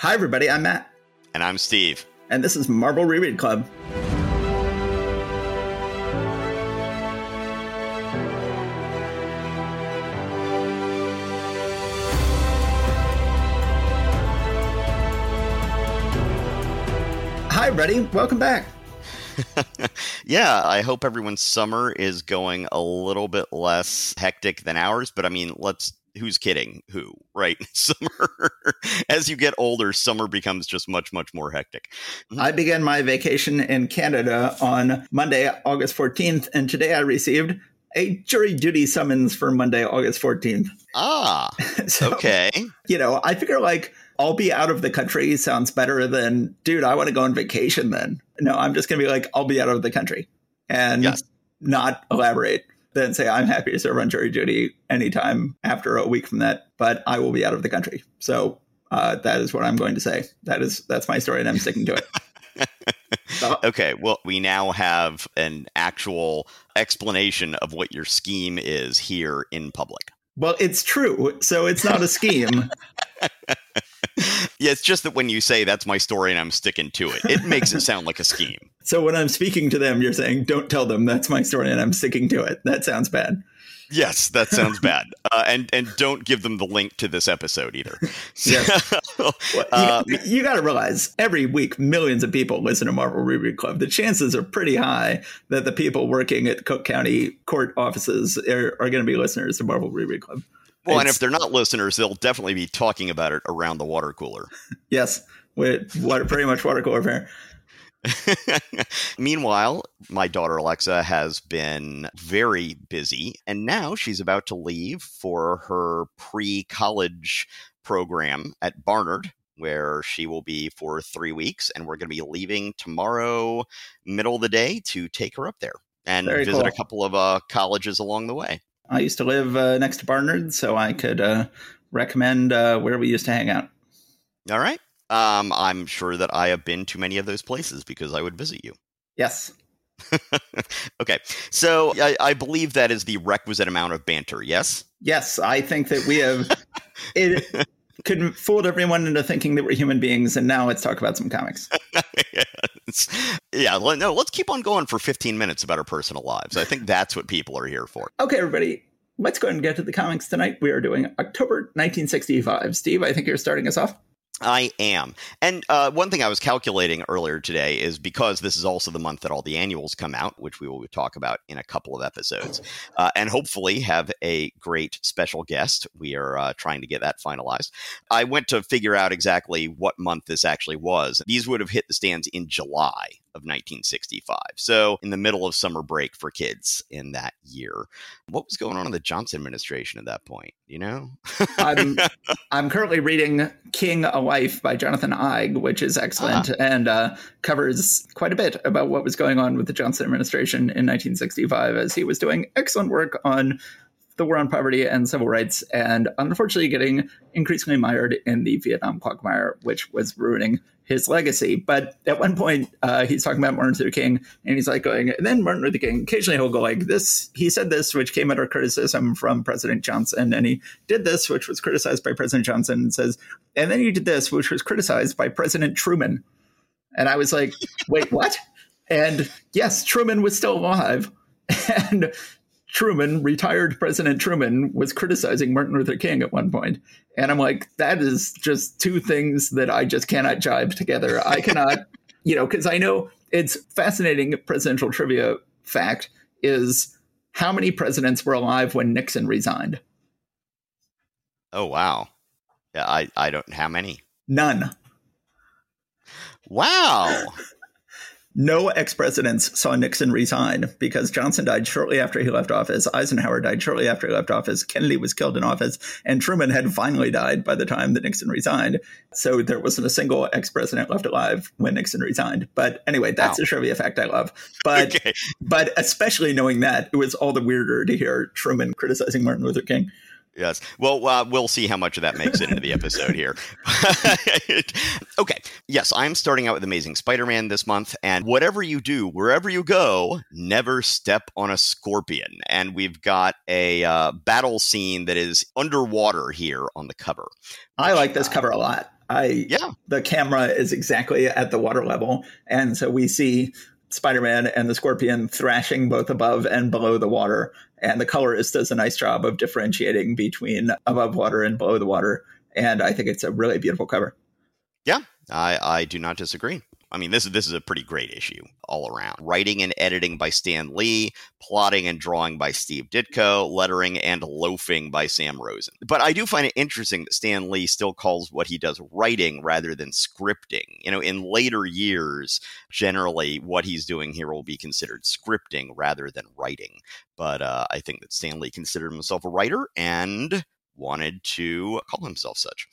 Hi, everybody. I'm Matt. And I'm Steve. And this is Marvel Reread Club. Hi, everybody. Welcome back. yeah, I hope everyone's summer is going a little bit less hectic than ours. But I mean, let's who's kidding who, right? Summer, as you get older, summer becomes just much, much more hectic. I began my vacation in Canada on Monday, August 14th, and today I received a jury duty summons for Monday, August 14th. Ah, so, okay. You know, I figure like I'll be out of the country sounds better than, dude, I want to go on vacation then. No, I'm just going to be like, I'll be out of the country and yes. not elaborate then say I'm happy to serve on jury duty anytime after a week from that, but I will be out of the country. So uh, that is what I'm going to say. That is that's my story, and I'm sticking to it. okay, well, we now have an actual explanation of what your scheme is here in public. Well, it's true. So it's not a scheme. yeah, it's just that when you say that's my story and I'm sticking to it, it makes it sound like a scheme. So when I'm speaking to them, you're saying, don't tell them that's my story and I'm sticking to it. That sounds bad. Yes, that sounds bad. Uh, and and don't give them the link to this episode either. yes. uh, you, you got to realize every week millions of people listen to Marvel Reread Club. The chances are pretty high that the people working at Cook County court offices are, are going to be listeners to Marvel Reread Club. Well, and if they're not listeners, they'll definitely be talking about it around the water cooler. yes, with water, pretty much water cooler fare. Meanwhile, my daughter Alexa has been very busy, and now she's about to leave for her pre college program at Barnard, where she will be for three weeks. And we're going to be leaving tomorrow, middle of the day, to take her up there and very visit cool. a couple of uh, colleges along the way. I used to live uh, next to Barnard, so I could uh, recommend uh, where we used to hang out. All right. Um, I'm sure that I have been to many of those places because I would visit you. Yes. okay. So I, I, believe that is the requisite amount of banter, yes? Yes. I think that we have. it could fooled everyone into thinking that we're human beings, and now let's talk about some comics. yeah. No, let's keep on going for 15 minutes about our personal lives. I think that's what people are here for. Okay, everybody. Let's go ahead and get to the comics tonight. We are doing October 1965. Steve, I think you're starting us off. I am. And uh, one thing I was calculating earlier today is because this is also the month that all the annuals come out, which we will talk about in a couple of episodes, uh, and hopefully have a great special guest. We are uh, trying to get that finalized. I went to figure out exactly what month this actually was. These would have hit the stands in July of 1965. So, in the middle of summer break for kids in that year. What was going on in the Johnson administration at that point? You know? I'm, I'm currently reading King, a Life by Jonathan Eig, which is excellent uh-huh. and uh, covers quite a bit about what was going on with the Johnson administration in 1965 as he was doing excellent work on the war on poverty and civil rights, and unfortunately getting increasingly mired in the Vietnam quagmire, which was ruining his legacy. But at one point, uh, he's talking about Martin Luther King, and he's like going, and then Martin Luther King, occasionally he'll go like this, he said this, which came under criticism from President Johnson, and he did this, which was criticized by President Johnson, and says, and then he did this, which was criticized by President Truman. And I was like, wait, what? And yes, Truman was still alive. And Truman, retired President Truman, was criticizing Martin Luther King at one point. And I'm like, that is just two things that I just cannot jive together. I cannot, you know, because I know it's fascinating presidential trivia fact is how many presidents were alive when Nixon resigned? Oh, wow. Yeah, I, I don't, how many? None. Wow. No ex presidents saw Nixon resign because Johnson died shortly after he left office. Eisenhower died shortly after he left office. Kennedy was killed in office. And Truman had finally died by the time that Nixon resigned. So there wasn't a single ex president left alive when Nixon resigned. But anyway, that's wow. a trivia fact I love. But, okay. but especially knowing that, it was all the weirder to hear Truman criticizing Martin Luther King. Yes. Well, uh, we'll see how much of that makes it into the episode here. okay. Yes, I'm starting out with Amazing Spider Man this month. And whatever you do, wherever you go, never step on a scorpion. And we've got a uh, battle scene that is underwater here on the cover. I like this cover a lot. I yeah. The camera is exactly at the water level, and so we see Spider-Man and the Scorpion thrashing both above and below the water, and the colorist does a nice job of differentiating between above water and below the water. And I think it's a really beautiful cover. Yeah, I, I do not disagree. I mean, this is this is a pretty great issue all around. Writing and editing by Stan Lee, plotting and drawing by Steve Ditko, lettering and loafing by Sam Rosen. But I do find it interesting that Stan Lee still calls what he does writing rather than scripting. You know, in later years, generally what he's doing here will be considered scripting rather than writing. But uh, I think that Stan Lee considered himself a writer and wanted to call himself such.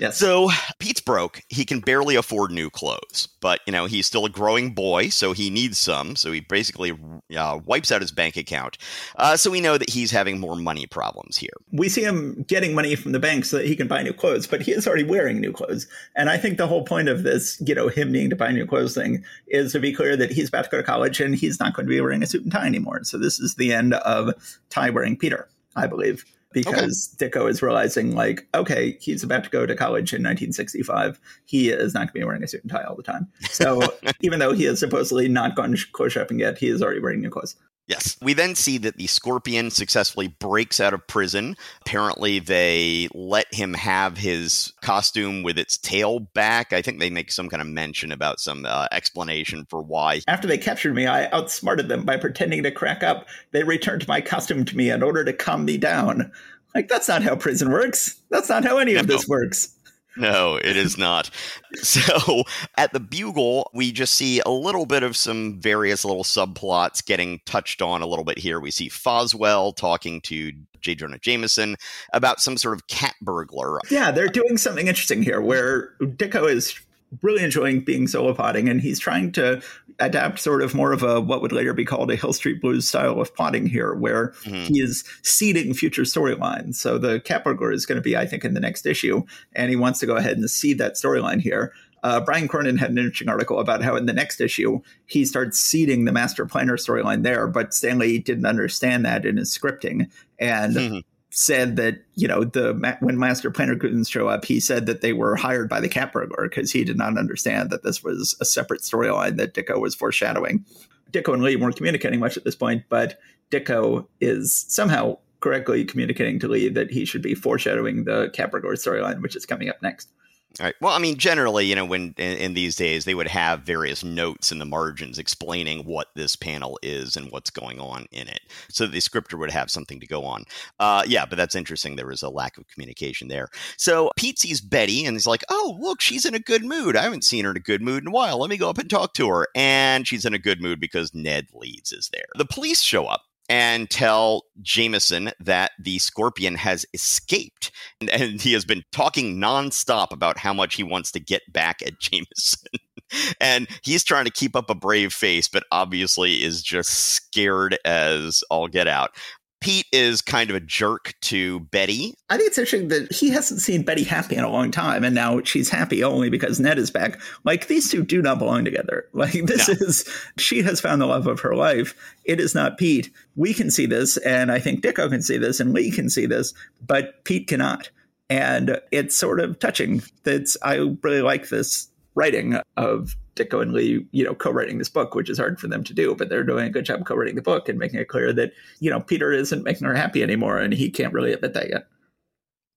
Yes. So Pete's broke. He can barely afford new clothes, but you know he's still a growing boy, so he needs some. So he basically uh, wipes out his bank account. Uh, so we know that he's having more money problems here. We see him getting money from the bank so that he can buy new clothes, but he is already wearing new clothes. And I think the whole point of this, you know, him needing to buy new clothes thing is to be clear that he's about to go to college and he's not going to be wearing a suit and tie anymore. So this is the end of tie wearing Peter, I believe because okay. Ditko is realizing, like, okay, he's about to go to college in 1965. He is not going to be wearing a suit and tie all the time. So even though he has supposedly not gone clothes shopping yet, he is already wearing new clothes. Yes. We then see that the scorpion successfully breaks out of prison. Apparently, they let him have his costume with its tail back. I think they make some kind of mention about some uh, explanation for why. After they captured me, I outsmarted them by pretending to crack up. They returned my costume to me in order to calm me down. Like, that's not how prison works. That's not how any no. of this works. No, it is not. So at the Bugle, we just see a little bit of some various little subplots getting touched on a little bit here. We see Foswell talking to J. Jonah Jameson about some sort of cat burglar. Yeah, they're doing something interesting here where Ditko is really enjoying being solo plotting, and he's trying to adapt sort of more of a what would later be called a Hill Street Blues style of plotting here, where mm-hmm. he is seeding future storylines. So the cat burglar is going to be, I think, in the next issue, and he wants to go ahead and seed that storyline here. Uh, Brian Cronin had an interesting article about how in the next issue he starts seeding the master planner storyline there, but Stan Lee didn't understand that in his scripting, and mm-hmm said that you know the when master planner couldn't show up he said that they were hired by the cat burglar because he did not understand that this was a separate storyline that Ditko was foreshadowing. Ditko and lee weren't communicating much at this point but Ditko is somehow correctly communicating to lee that he should be foreshadowing the cat burglar storyline which is coming up next all right. Well, I mean, generally, you know, when in, in, these days they would have various notes in the margins explaining what this panel is and what's going on in it, so the scripter would have something to go on. Uh, yeah, but that's interesting. There was a lack of communication there. So Pete sees Betty and he's like, "Oh, look, she's in a good mood. I haven't seen her in a good mood in a while. Let me go up and talk to her." And she's in a good mood because Ned Leeds is there. The police show up and tell Jameson that the scorpion has escaped. And, and, he has been talking nonstop about how much he wants to get back at Jameson. and he's trying to keep up a brave face, but obviously is just scared as all get out. Pete is kind of a jerk to Betty. I think it's interesting that he hasn't seen Betty happy in a long time, and now she's happy only because Ned is back. Like these two do not belong together. Like this no. is she has found the love of her life. It is not Pete. We can see this, and I think Ditko can see this, and Lee can see this, but Pete cannot. And it's sort of touching. That's I really like this writing of Ditko and Lee, you know, co-writing this book, which is hard for them to do, but they're doing a good job co-writing the book and making it clear that, you know, Peter isn't making her happy anymore and he can't really admit that yet.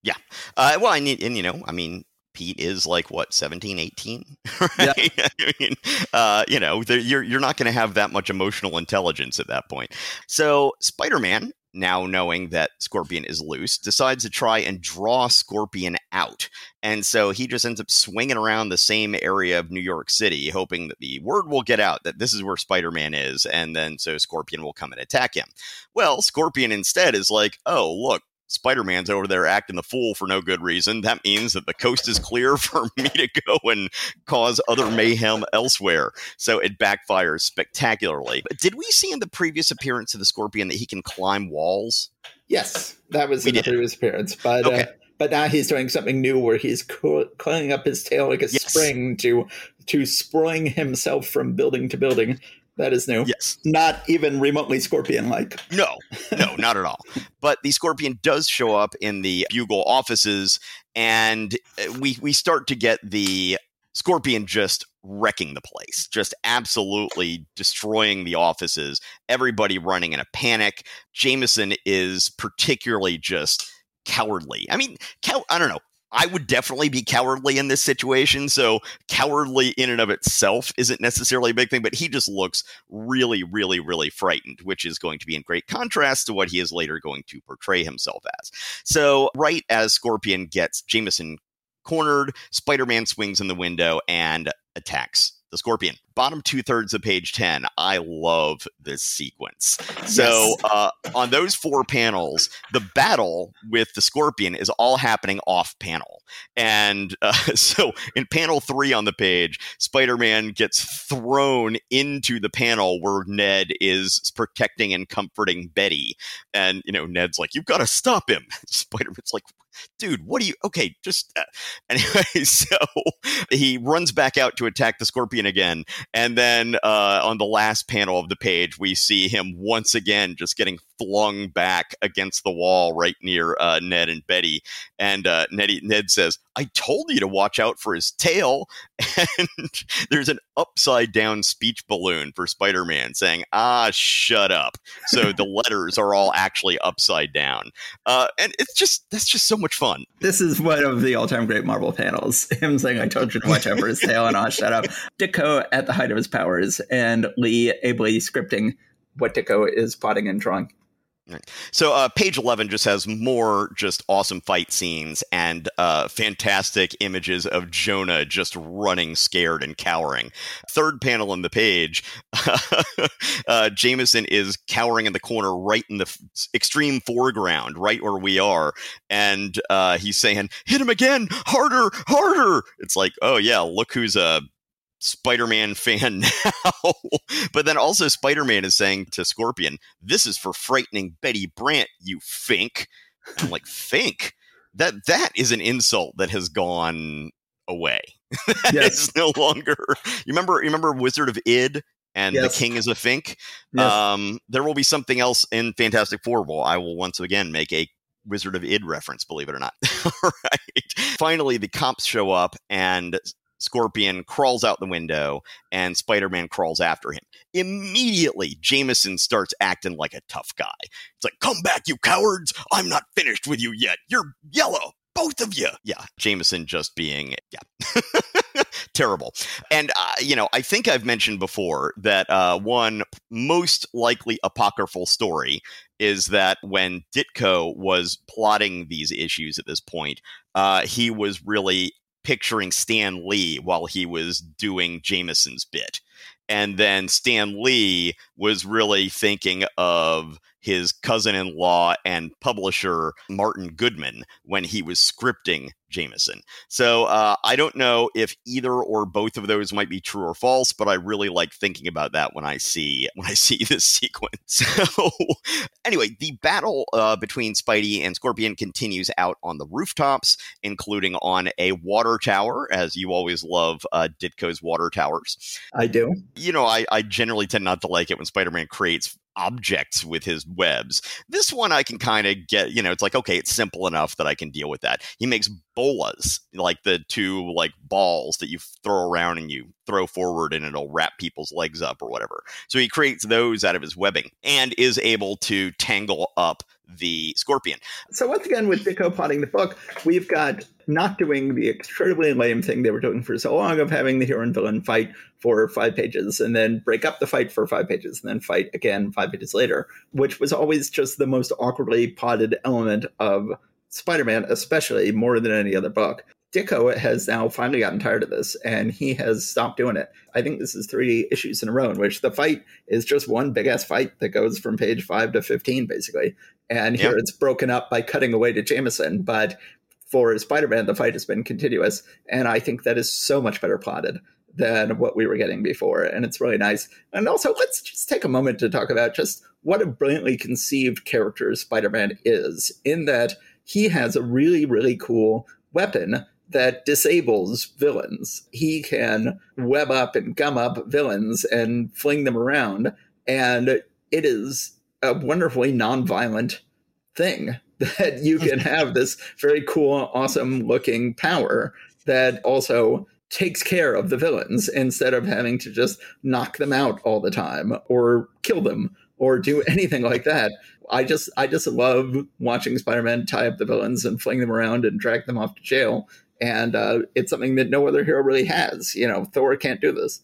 Yeah. Uh, well, need, and, you know, I mean, Pete is like what 17, 18, right? Yeah. I mean, uh, you know, you're you're not going to have that much emotional intelligence at that point. So Spider-Man now knowing that Scorpion is loose, decides to try and draw Scorpion out. And so he just ends up swinging around the same area of New York City, hoping that the word will get out that this is where Spider Man is. And then so Scorpion will come and attack him. Well, Scorpion instead is like, oh, look, Spider Man's over there acting the fool for no good reason. That means that the coast is clear for me to go and cause other mayhem elsewhere. So it backfires spectacularly. But did we see in the previous appearance of the Scorpion that he can climb walls? Yes, that was we in did. the previous appearance. But uh, okay. uh, but now he's doing something new where he's coiling up his tail like a yes. spring to to spring himself from building to building. That is new. Yes. Not even remotely scorpion like. No, no, not at all. But the scorpion does show up in the Bugle offices and uh, we we start to get the Scorpion just wrecking the place, just absolutely destroying the offices, everybody running in a panic. Jameson is particularly just cowardly. I mean, cow- I don't know. I would definitely be cowardly in this situation. So, cowardly in and of itself isn't necessarily a big thing, but he just looks really, really, really frightened, which is going to be in great contrast to what he is later going to portray himself as. So, right as Scorpion gets Jameson cornered, Spider Man swings in the window and attacks the Scorpion. Bottom two thirds of page 10. I love this sequence. So, yes. uh, on those four panels, the battle with the Scorpion is all happening off panel. And uh, so, in panel three on the page, Spider Man gets thrown into the panel where Ned is protecting and comforting Betty. And, you know, Ned's like, You've got to stop him. Spider Man's like, dude, what do you? Okay, just uh, anyway. So he runs back out to attack the scorpion again, and then uh, on the last panel of the page, we see him once again just getting flung back against the wall right near uh, Ned and Betty. And uh, Ned, Ned says, I told you to watch out for his tail. And there's an upside down speech balloon for Spider Man saying, ah, shut up. So the letters are all actually upside down. Uh, and it's just, that's just so much fun. This is one of the all time great Marvel panels. Him saying, I told you to watch out for his tail, and ah, shut up. Ditko at the height of his powers, and Lee ably scripting what Ditko is plotting and drawing. So uh, page 11 just has more just awesome fight scenes and uh, fantastic images of Jonah just running scared and cowering. Third panel on the page, uh, Jameson is cowering in the corner right in the f- extreme foreground, right where we are. And uh, he's saying, hit him again, harder, harder. It's like, oh yeah, look who's a Spider-Man fan now. but then also Spider-Man is saying to Scorpion, "This is for frightening Betty Brant, you fink." I'm like, "Fink? That that is an insult that has gone away. that yes. is no longer. You remember? You remember Wizard of Id and yes. the king is a fink. Yes. Um, there will be something else in Fantastic Four. Well, I will once again make a Wizard of Id reference, believe it or not. All right. Finally, the cops show up and Scorpion crawls out the window and Spider Man crawls after him. Immediately, Jameson starts acting like a tough guy. It's like, come back, you cowards! I'm not finished with you yet. You're yellow, both of you. Yeah, Jameson just being, yeah. terrible. And, uh, you know, I think I've mentioned before that uh, one most likely apocryphal story is that when Ditko was plotting these issues at this point, uh, he was really picturing Stan Lee while he was doing Jameson's bit. And then Stan Lee was really thinking of his cousin in law and publisher, Martin Goodman, when he was scripting Jameson. So uh, I don't know if either or both of those might be true or false, but I really like thinking about that when I see when I see this sequence. So anyway, the battle uh, between Spidey and Scorpion continues out on the rooftops, including on a water tower, as you always love uh, Ditko's water towers. I do. You know, I, I generally tend not to like it when Spider-Man creates objects with his webs. This one I can kind of get, you know, it's like, okay, it's simple enough that I can deal with that. He makes bolas, like the two like balls that you throw around and you throw forward and it'll wrap people's legs up or whatever. So he creates those out of his webbing and is able to tangle up the scorpion. So once again, with Ditko plotting the book, we've got not doing the extremely lame thing they were doing for so long of having the hero and villain fight for five pages and then break up the fight for five pages and then fight again five pages later, which was always just the most awkwardly plotted element of Spider-Man, especially more than any other book. Ditko has now finally gotten tired of this and he has stopped doing it. I think this is three issues in a row in which the fight is just one big ass fight that goes from page five to 15, basically. And here yep. it's broken up by cutting away to Jameson. But for Spider Man, the fight has been continuous. And I think that is so much better plotted than what we were getting before. And it's really nice. And also, let's just take a moment to talk about just what a brilliantly conceived character Spider Man is, in that he has a really, really cool weapon that disables villains. He can web up and gum up villains and fling them around. And it is a wonderfully nonviolent thing that you can have this very cool, awesome looking power that also takes care of the villains instead of having to just knock them out all the time or kill them or do anything like that. I just I just love watching Spider-Man tie up the villains and fling them around and drag them off to jail. And uh, it's something that no other hero really has. You know, Thor can't do this.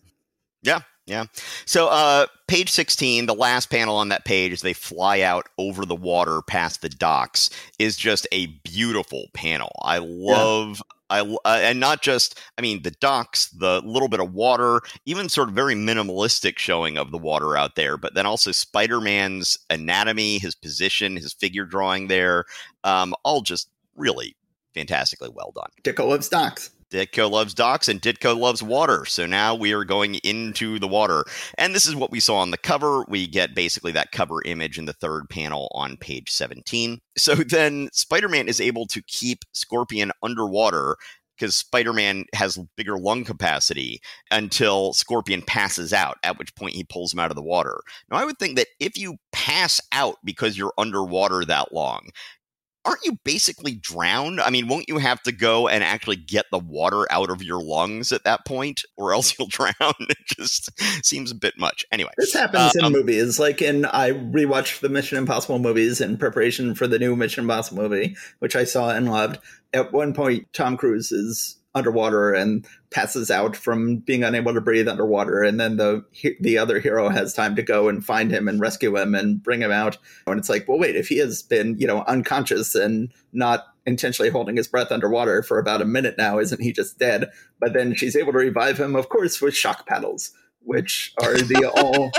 Yeah, yeah. So, uh, page 16, the last panel on that page, as they fly out over the water past the docks, is just a beautiful panel. I love. Yeah. I uh, and not just I mean the docks, the little bit of water, even sort of very minimalistic showing of the water out there, but then also Spider-Man's anatomy, his position, his figure drawing there, um, all just really fantastically well done. Ditko loves docks. Ditko loves docks and Ditko loves water. So now we are going into the water. And this is what we saw on the cover. We get basically that cover image in the third panel on page 17. So then Spider Man is able to keep Scorpion underwater because Spider Man has bigger lung capacity until Scorpion passes out, at which point he pulls him out of the water. Now, I would think that if you pass out because you're underwater that long, aren't you basically drowned? I mean, won't you have to go and actually get the water out of your lungs at that point, or else you'll drown? It just seems a bit much. Anyway, this happens uh, in um, movies. Like in, I rewatched the Mission Impossible movies in preparation for the new Mission Impossible movie, which I saw and loved. At one point, Tom Cruise is underwater and passes out from being unable to breathe underwater. And then the the other hero has time to go and find him and rescue him and bring him out. And it's like well wait if he has been you know unconscious and not intentionally holding his breath underwater for about a minute now isn't he just dead? But then she's able to revive him of course with shock paddles which are the all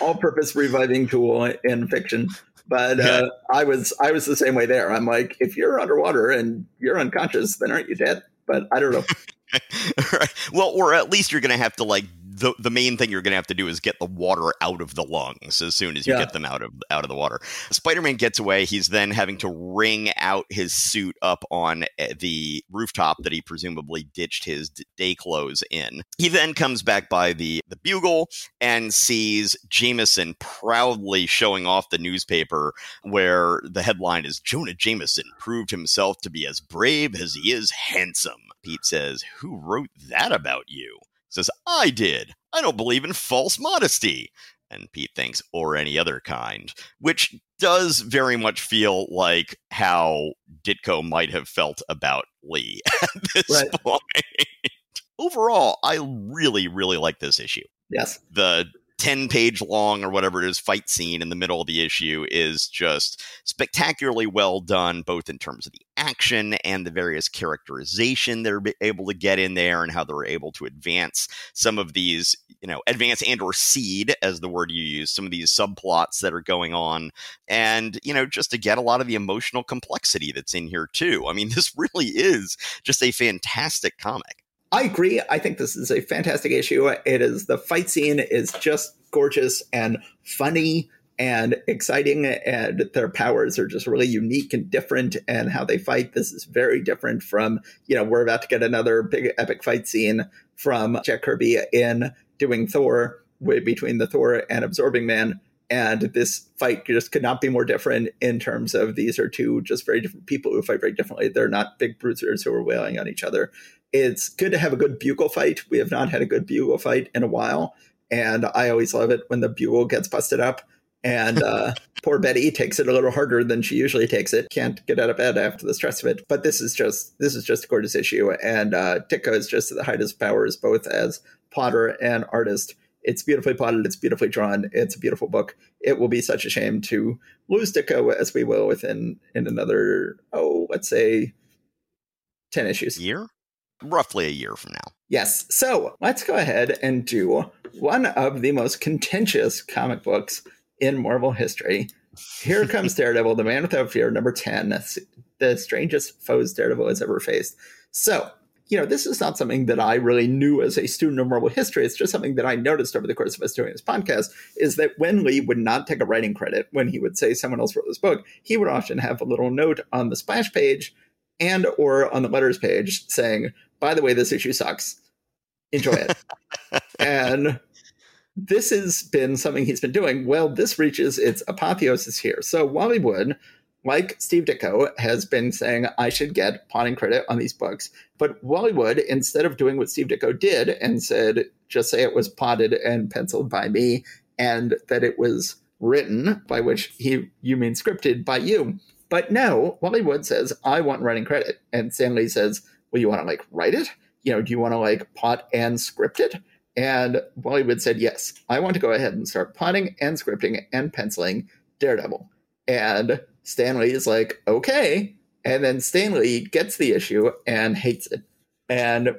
all purpose reviving tool in fiction. But uh, I was I was the same way there. I'm like, if you're underwater and you're unconscious, then aren't you dead? But I don't know. right. Well, or at least you're going to have to like the the main thing you're going to have to do is get the water out of the lungs as soon as you yeah. get them out of out of the water. Spider-Man gets away. He's then having to wring out his suit up on eh, the rooftop that he presumably ditched his day clothes in. He then comes back by the the bugle and sees Jameson proudly showing off the newspaper where the headline is Jonah Jameson proved himself to be as brave as he is handsome. Pete says, "Who wrote that about you?" Says, I did. I don't believe in false modesty. And Pete thinks, or any other kind, which does very much feel like how Ditko might have felt about Lee at this right. point. Overall, I really, really like this issue. Yes. The 10 page long or whatever it is fight scene in the middle of the issue is just spectacularly well done both in terms of the action and the various characterization they're able to get in there and how they're able to advance some of these you know advance and or seed as the word you use some of these subplots that are going on. And you know just to get a lot of the emotional complexity that's in here too. I mean this really is just a fantastic comic I agree. I think this is a fantastic issue. It is the fight scene is just gorgeous and funny and exciting and their powers are just really unique and different and how they fight this is very different from you know we're about to get another big epic fight scene from jack kirby in doing thor between the thor and absorbing man and this fight just could not be more different in terms of these are two just very different people who fight very differently they're not big bruisers who are wailing on each other it's good to have a good bugle fight. We have not had a good bugle fight in a while, and I always love it when the bugle gets busted up. And uh, poor Betty takes it a little harder than she usually takes it. Can't get out of bed after the stress of it. But this is just this is just a gorgeous issue, and uh, Ditko is just at the height of his powers, both as plotter and artist. It's beautifully plotted. It's beautifully drawn. It's a beautiful book. It will be such a shame to lose Ditko as we will within in another oh let's say ten issues. Year roughly a year from now. Yes. So let's go ahead and do one of the most contentious comic books in Marvel history. Here comes Daredevil, The Man Without Fear, number 10, the strangest foes Daredevil has ever faced. So, you know, this is not something that I really knew as a student of Marvel history. It's just something that I noticed over the course of us doing this podcast is that when Lee would not take a writing credit, when he would say someone else wrote this book, he would often have a little note on the splash page and or on the letters page saying, by the way, this issue sucks. Enjoy it. and this has been something he's been doing. Well, this reaches its apotheosis here. So Wally Wood like Steve Ditko, has been saying I should get potting credit on these books. But Wally Wood, instead of doing what Steve Ditko did and said, just say it was potted and penciled by me and that it was written, by which he you mean scripted by you. But no, Wally Wood says, I want writing credit. And Stan Lee says, Well, you want to like write it? You know, do you want to like pot and script it? And Wally Wood said, Yes, I want to go ahead and start potting and scripting and penciling Daredevil. And Stan Lee is like, Okay. And then Stan Lee gets the issue and hates it. And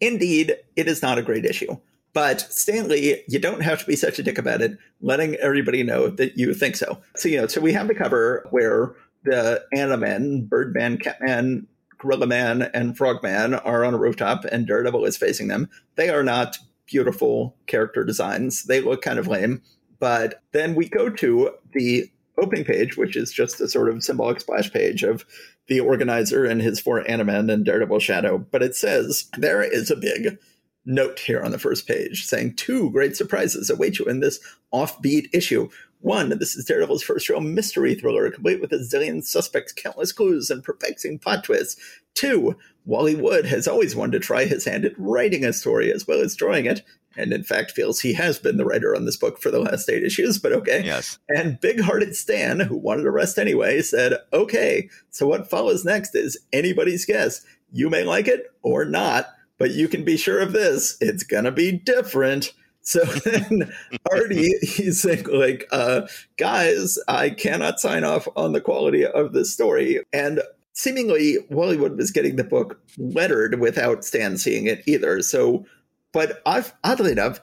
indeed, it is not a great issue. But Stan Lee, you don't have to be such a dick about it, letting everybody know that you think so. So, you know, so we have the cover where the Animen, Birdman, Catman, Gorilla Man, and Frogman are on a rooftop and Daredevil is facing them. They are not beautiful character designs. They look kind of lame. But then we go to the opening page, which is just a sort of symbolic splash page of the organizer and his four Animen and Daredevil Shadow. But it says, There is a big note here on the first page saying two great surprises await you in this offbeat issue. One, this is Daredevil's first real mystery thriller, complete with a zillion suspects, countless clues, and perplexing plot twists. Two, Wally Wood has always wanted to try his hand at writing a story as well as drawing it, and in fact feels he has been the writer on this book for the last eight issues, but okay. Yes. And big hearted Stan, who wanted to rest anyway, said, okay, so what follows next is anybody's guess. You may like it or not but you can be sure of this it's gonna be different. So then artie he's saying like uh, guys i cannot sign off on the quality of this story. And seemingly Wally Wood was getting the book lettered without stan seeing it either. So but I've, oddly enough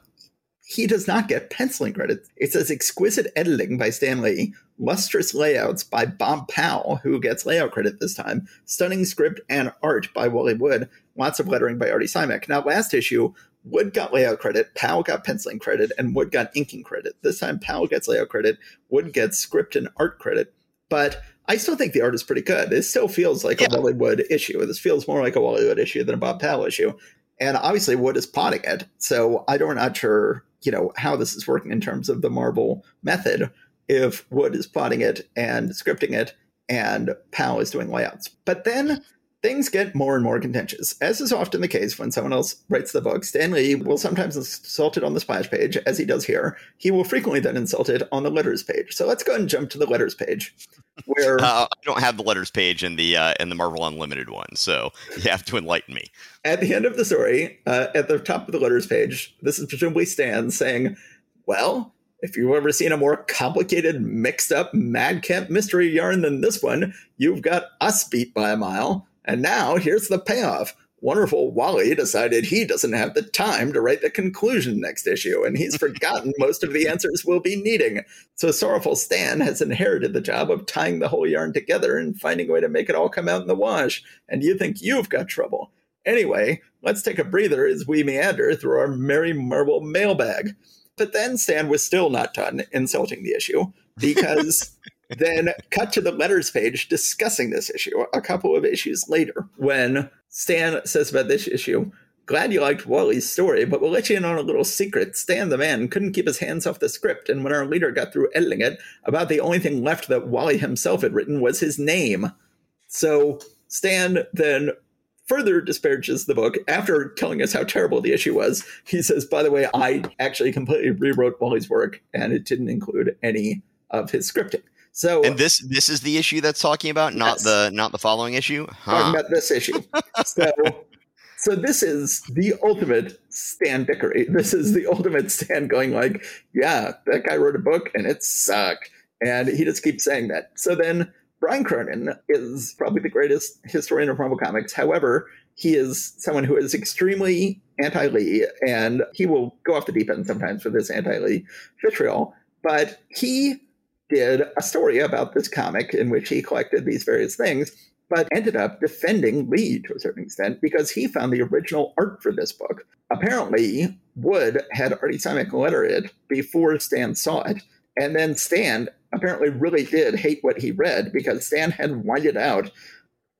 he does not get penciling credit. It says exquisite editing by Stan Lee, lustrous layouts by Bob Powell, who gets layout credit this time, stunning script and art by Wally Wood, lots of lettering by Artie Simek. Now, last issue, Wood got layout credit, Powell got penciling credit, and Wood got inking credit. This time, Powell gets layout credit, Wood gets script and art credit. But I still think the art is pretty good. It still feels like yeah. a Wally Wood issue. This feels more like a Wally Wood issue than a Bob Powell issue. And obviously, Wood is potting it. So I don't not sure you know how this is working in terms of the Marvel method if Wood is plotting it and scripting it and Powell is doing layouts. But then things get more and more contentious. As is often the case when someone else writes the book, Stan Lee will sometimes insult it on the splash page, as he does here. He will frequently then insult it on the letters page. So let's go and jump to the letters page, where uh, I don't have the letters page in the uh, in the Marvel Unlimited one, so you have to enlighten me. At the end of the story, uh, at the top of the letters page, this is presumably Stan saying, "Well." If you've ever seen a more complicated, mixed up madcap mystery yarn than this one, you've got us beat by a mile. And now here's the payoff. Wonderful Wally decided he doesn't have the time to write the conclusion next issue, and he's forgotten most of the answers we'll be needing. So Sorrowful Stan has inherited the job of tying the whole yarn together and finding a way to make it all come out in the wash. And you think you've got trouble. Anyway, let's take a breather as we meander through our Merry Marvel mailbag. But then Stan was still not done insulting the issue because then cut to the letters page discussing this issue a couple of issues later when Stan says about this issue, Glad you liked Wally's story, but we'll let you in on a little secret. Stan the man couldn't keep his hands off the script, and when our leader got through editing it, about the only thing left that Wally himself had written was his name. So Stan then further disparages the book after telling us how terrible the issue was. He says, by the way, I actually completely rewrote Wally's work, and it didn't include any of his scripting. So uh, and this this is the issue that's talking about, yes. not the not the following issue. Huh. Talking about this issue. so so this is the ultimate Stan Dickery. This is the ultimate Stan going like, yeah, that guy wrote a book and it sucked, and he just keeps saying that. So then Brian Cronin is probably the greatest historian of Marvel Comics. However, he is someone who is extremely anti-Lee, and he will go off the deep end sometimes for this anti-Lee vitriol. But he did a story about this comic in which he collected these various things, but ended up defending Lee to a certain extent because he found the original art for this book. Apparently, Wood had Artie Simek letter it before Stan saw it, and then Stan apparently really did hate what he read because Stan had whited out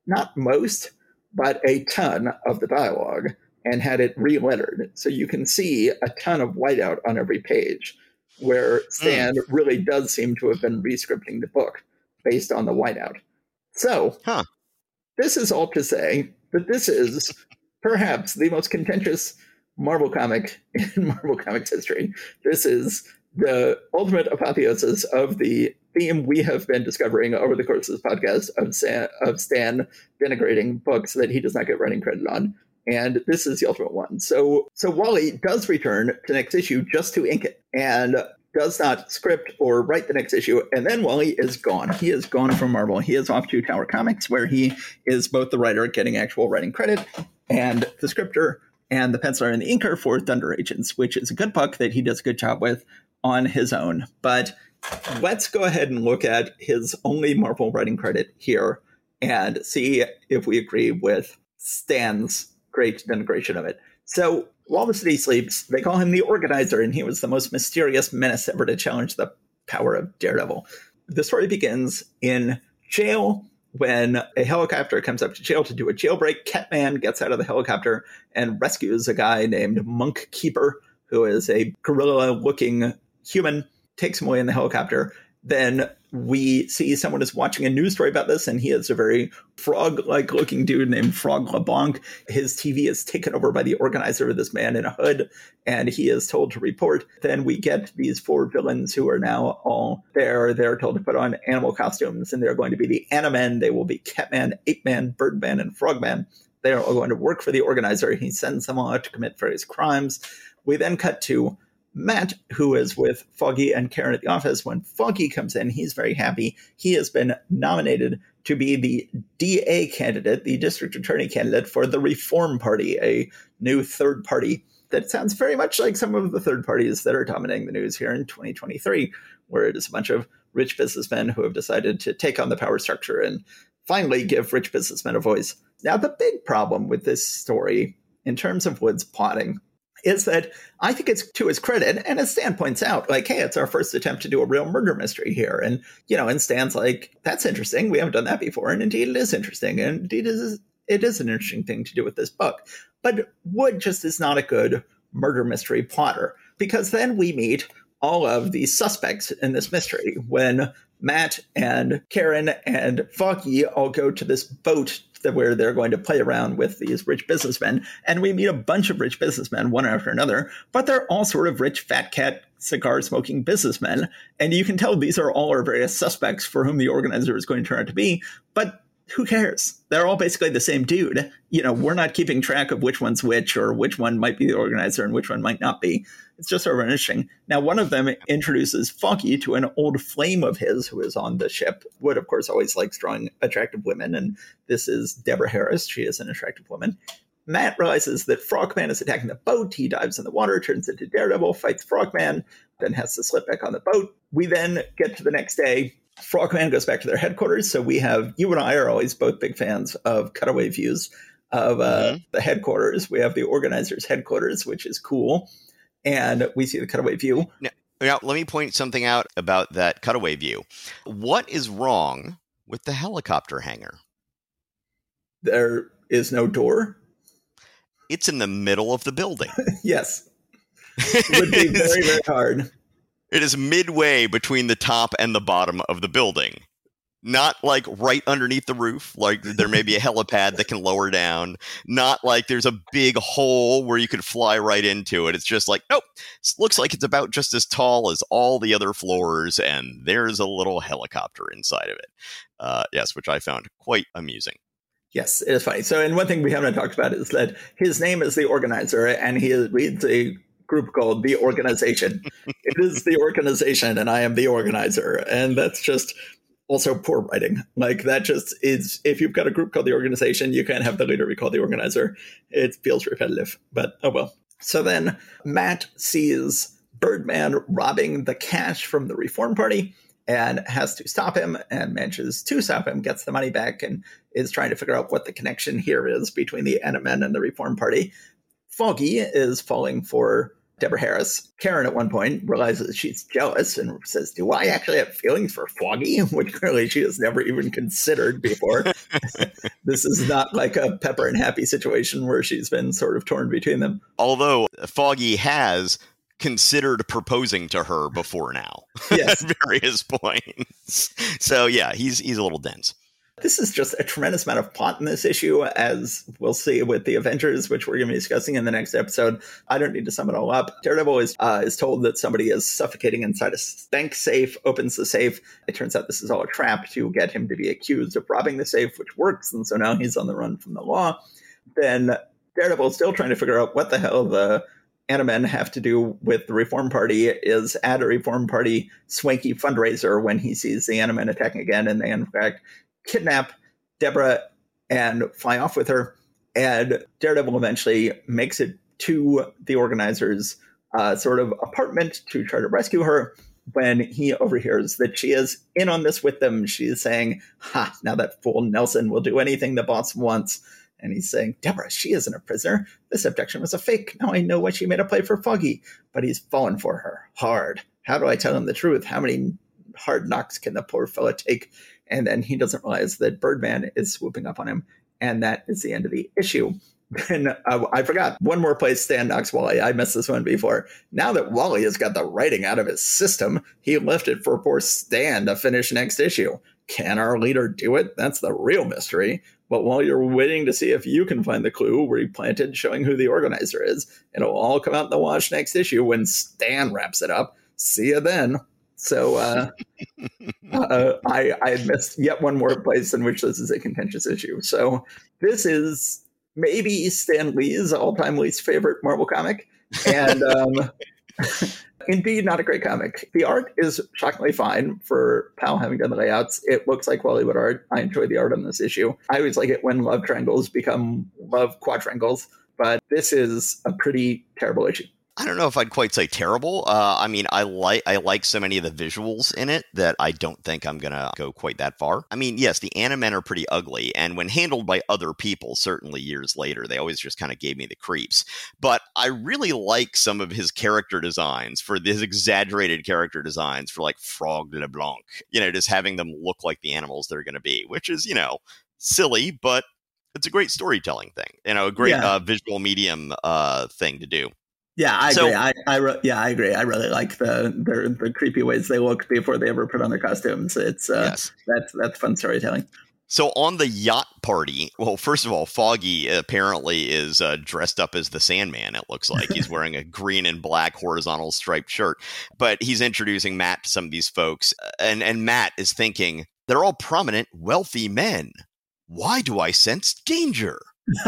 not most, but a ton of the dialogue and had it re-lettered. So you can see a ton of whiteout on every page where Stan mm. really does seem to have been rescripting the book. based on the whiteout. So, huh. this is all to say that this is perhaps the most contentious Marvel comic in Marvel Comics history. This is the ultimate apotheosis of the theme we have been discovering over the course of this podcast of Stan, of Stan denigrating books that he does not get writing credit on. And this is the ultimate one. So, so Wally does return to next issue just to ink it, and does not script or write the next issue. And then Wally is gone. He is gone from Marvel. He is off to Tower Comics, where he is both the writer getting actual writing credit and the scripter and the penciler and the inker for Thunder Agents, which is a good book that he does a good job with on his own. But let's go ahead and look at his only Marvel writing credit here and see if we agree with Stan's great denigration of it. So while the city sleeps, they call him the organizer, and he was the most mysterious menace ever to challenge the power of Daredevil. The story begins in jail when a helicopter comes up to jail to do a jailbreak. Catman gets out of the helicopter and rescues a guy named Monk Keeper, who is a gorilla looking human, takes him away in the helicopter. Then we see someone is watching a news story about this, and he is a very frog like looking dude named Frog LeBlanc. His TV is taken over by the organizer of this man in a hood, and he is told to report. Then we get these four villains who are now all there. They're told to put on animal costumes, and they're going to be the Animen. They will be Catman, Ape Man, Birdman, and Frogman. They are all going to work for the organizer. He sends them all out to commit various crimes. We then cut to Matt, who is with Foggy and Karen at the office, when Foggy comes in, he's very happy. He has been nominated to be the DA candidate, the district attorney candidate for the Reform Party, a new third party that sounds very much like some of the third parties that are dominating the news here in 2023, where it is a bunch of rich businessmen who have decided to take on the power structure and finally give rich businessmen a voice. Now, the big problem with this story, in terms of Wood's plotting, is that I think it's to his credit, and as Stan points out, like, hey, it's our first attempt to do a real murder mystery here. And, you know, and Stan's like, that's interesting. We haven't done that before. And indeed it is interesting. And indeed it is, it is an interesting thing to do with this book. But Wood just is not a good murder mystery plotter because then we meet all of the suspects in this mystery when Matt and Karen and Foggy all go to this boat where they're going to play around with these rich businessmen. And we meet a bunch of rich businessmen, one after another, but they're all sort of rich, fat cat, cigar smoking businessmen. And you can tell these are all our various suspects for whom the organizer is going to turn out to be. But who cares? They're all basically the same dude. You know, we're not keeping track of which one's which or which one might be the organizer and which one might not be. It's just sort of interesting. Now, one of them introduces Foggy to an old flame of his who is on the ship. Wood, of course, always likes drawing attractive women, and this is Deborah Harris. She is an attractive woman. Matt realizes that Frogman is attacking the boat. He dives in the water, turns into Daredevil, fights Frogman, then has to slip back on the boat. We then get to the next day. Frogman goes back to their headquarters. So we have, you and I are always both big fans of cutaway views of uh, mm-hmm. the headquarters. We have the organizer's headquarters, which is cool and we see the cutaway view. Now, now, let me point something out about that cutaway view. What is wrong with the helicopter hangar? There is no door. It's in the middle of the building. yes. It would be very, very hard. It is midway between the top and the bottom of the building. Not like right underneath the roof like there may be a helipad that can lower down. Not like there's a big hole where you could fly right into it. It's just like nope looks like it's about just as tall as all the other floors and there's a little helicopter inside of it. Uh, yes which i found quite amusing. Yes, it is funny. So, and one thing we haven't talked about is that his name is the organizer, and he leads a group called the organization. it is the organization, and I am the organizer, and that's just also poor writing. Like that just is if you've got a group called the organization, you can't have the leader be called the organizer. It feels repetitive, but oh well. So then Matt sees Birdman robbing the cash from the Reform Party and has to stop him and manages to stop him, gets the money back, and is trying to figure out what the connection here is between the Animen and the Reform Party. Foggy is falling for Deborah Harris. Karen at one point realizes she's jealous and says, Do I actually have feelings for Foggy? Which clearly she has never even considered before. this is not like a Pepper and Happy situation where she's been sort of torn between them. Although Foggy has considered proposing to her before now Yes. at various points. So yeah, he's he's a little dense. This is just a tremendous amount of plot in this issue, as we'll see with the Avengers, which we're going to be discussing in the next episode. I don't need to sum it all up. Daredevil is uh, is told that somebody is suffocating inside a bank safe, opens the safe. It turns out this is all a trap to get him to be accused of robbing the safe, which works, and so now he's on the run from the law. Then Daredevil, is still trying to figure out what the hell the Animen have to do with the Reform Party, is at a Reform Party swanky fundraiser when he sees the Animen attacking again, and they in fact kidnap Deborah and fly off with her. And Daredevil eventually makes it to the organizers' uh, sort of apartment to try to rescue her. When he overhears that she is in on this with them, she is saying, Ha, now that fool Nelson will do anything the boss wants. And he's saying, Deborah, she isn't a prisoner. This abduction was a fake. Now I know why she made a play for Foggy. But he's fallen for her hard. How do I tell him the truth? How many hard knocks can the poor fellow take? And then he doesn't realize that Birdman is swooping up on him. And that is the end of the issue. Then uh, I forgot one more place Stan knocks Wally. I missed this one before. Now that Wally has got the writing out of his system, he left it for poor Stan to finish next issue. Can our leader do it? That's the real mystery. But while you're waiting to see if you can find the clue replanted showing who the organizer is, it'll all come out in the wash next issue when Stan wraps it up. See you then. So uh, uh, I, I missed yet one more place in which this is a contentious issue. So this is maybe Stan Lee's all-time least favorite Marvel comic, and um, indeed not a great comic. The art is shockingly fine for Powell having done the layouts. It looks like Wally Wood art. I enjoy the art on this issue. I always like it when love triangles become love quadrangles, but this is a pretty terrible issue. I don't know if I'd quite say terrible. Uh, I mean, I like I like so many of the visuals in it that I don't think I'm gonna go quite that far. I mean, yes, the Animen are pretty ugly, and when handled by other people, certainly years later, they always just kind of gave me the creeps. But I really like some of his character designs for his exaggerated character designs for like Frog LeBlanc. You know, just having them look like the animals they're going to be, which is you know silly, but it's a great storytelling thing. You know, a great Yeah. uh, visual medium uh, thing to do. Yeah, I So- agree. I, I re- yeah, I agree. I really like the, the the creepy ways they look before they ever put on their costumes. It's uh, yes. that's that's fun storytelling. So on the yacht party, well, first of all, Foggy apparently is uh, dressed up as the Sandman. It looks like he's wearing a green and black horizontal striped shirt, but he's introducing Matt to some of these folks, and and Matt is thinking they're all prominent, wealthy men. Why do I sense danger?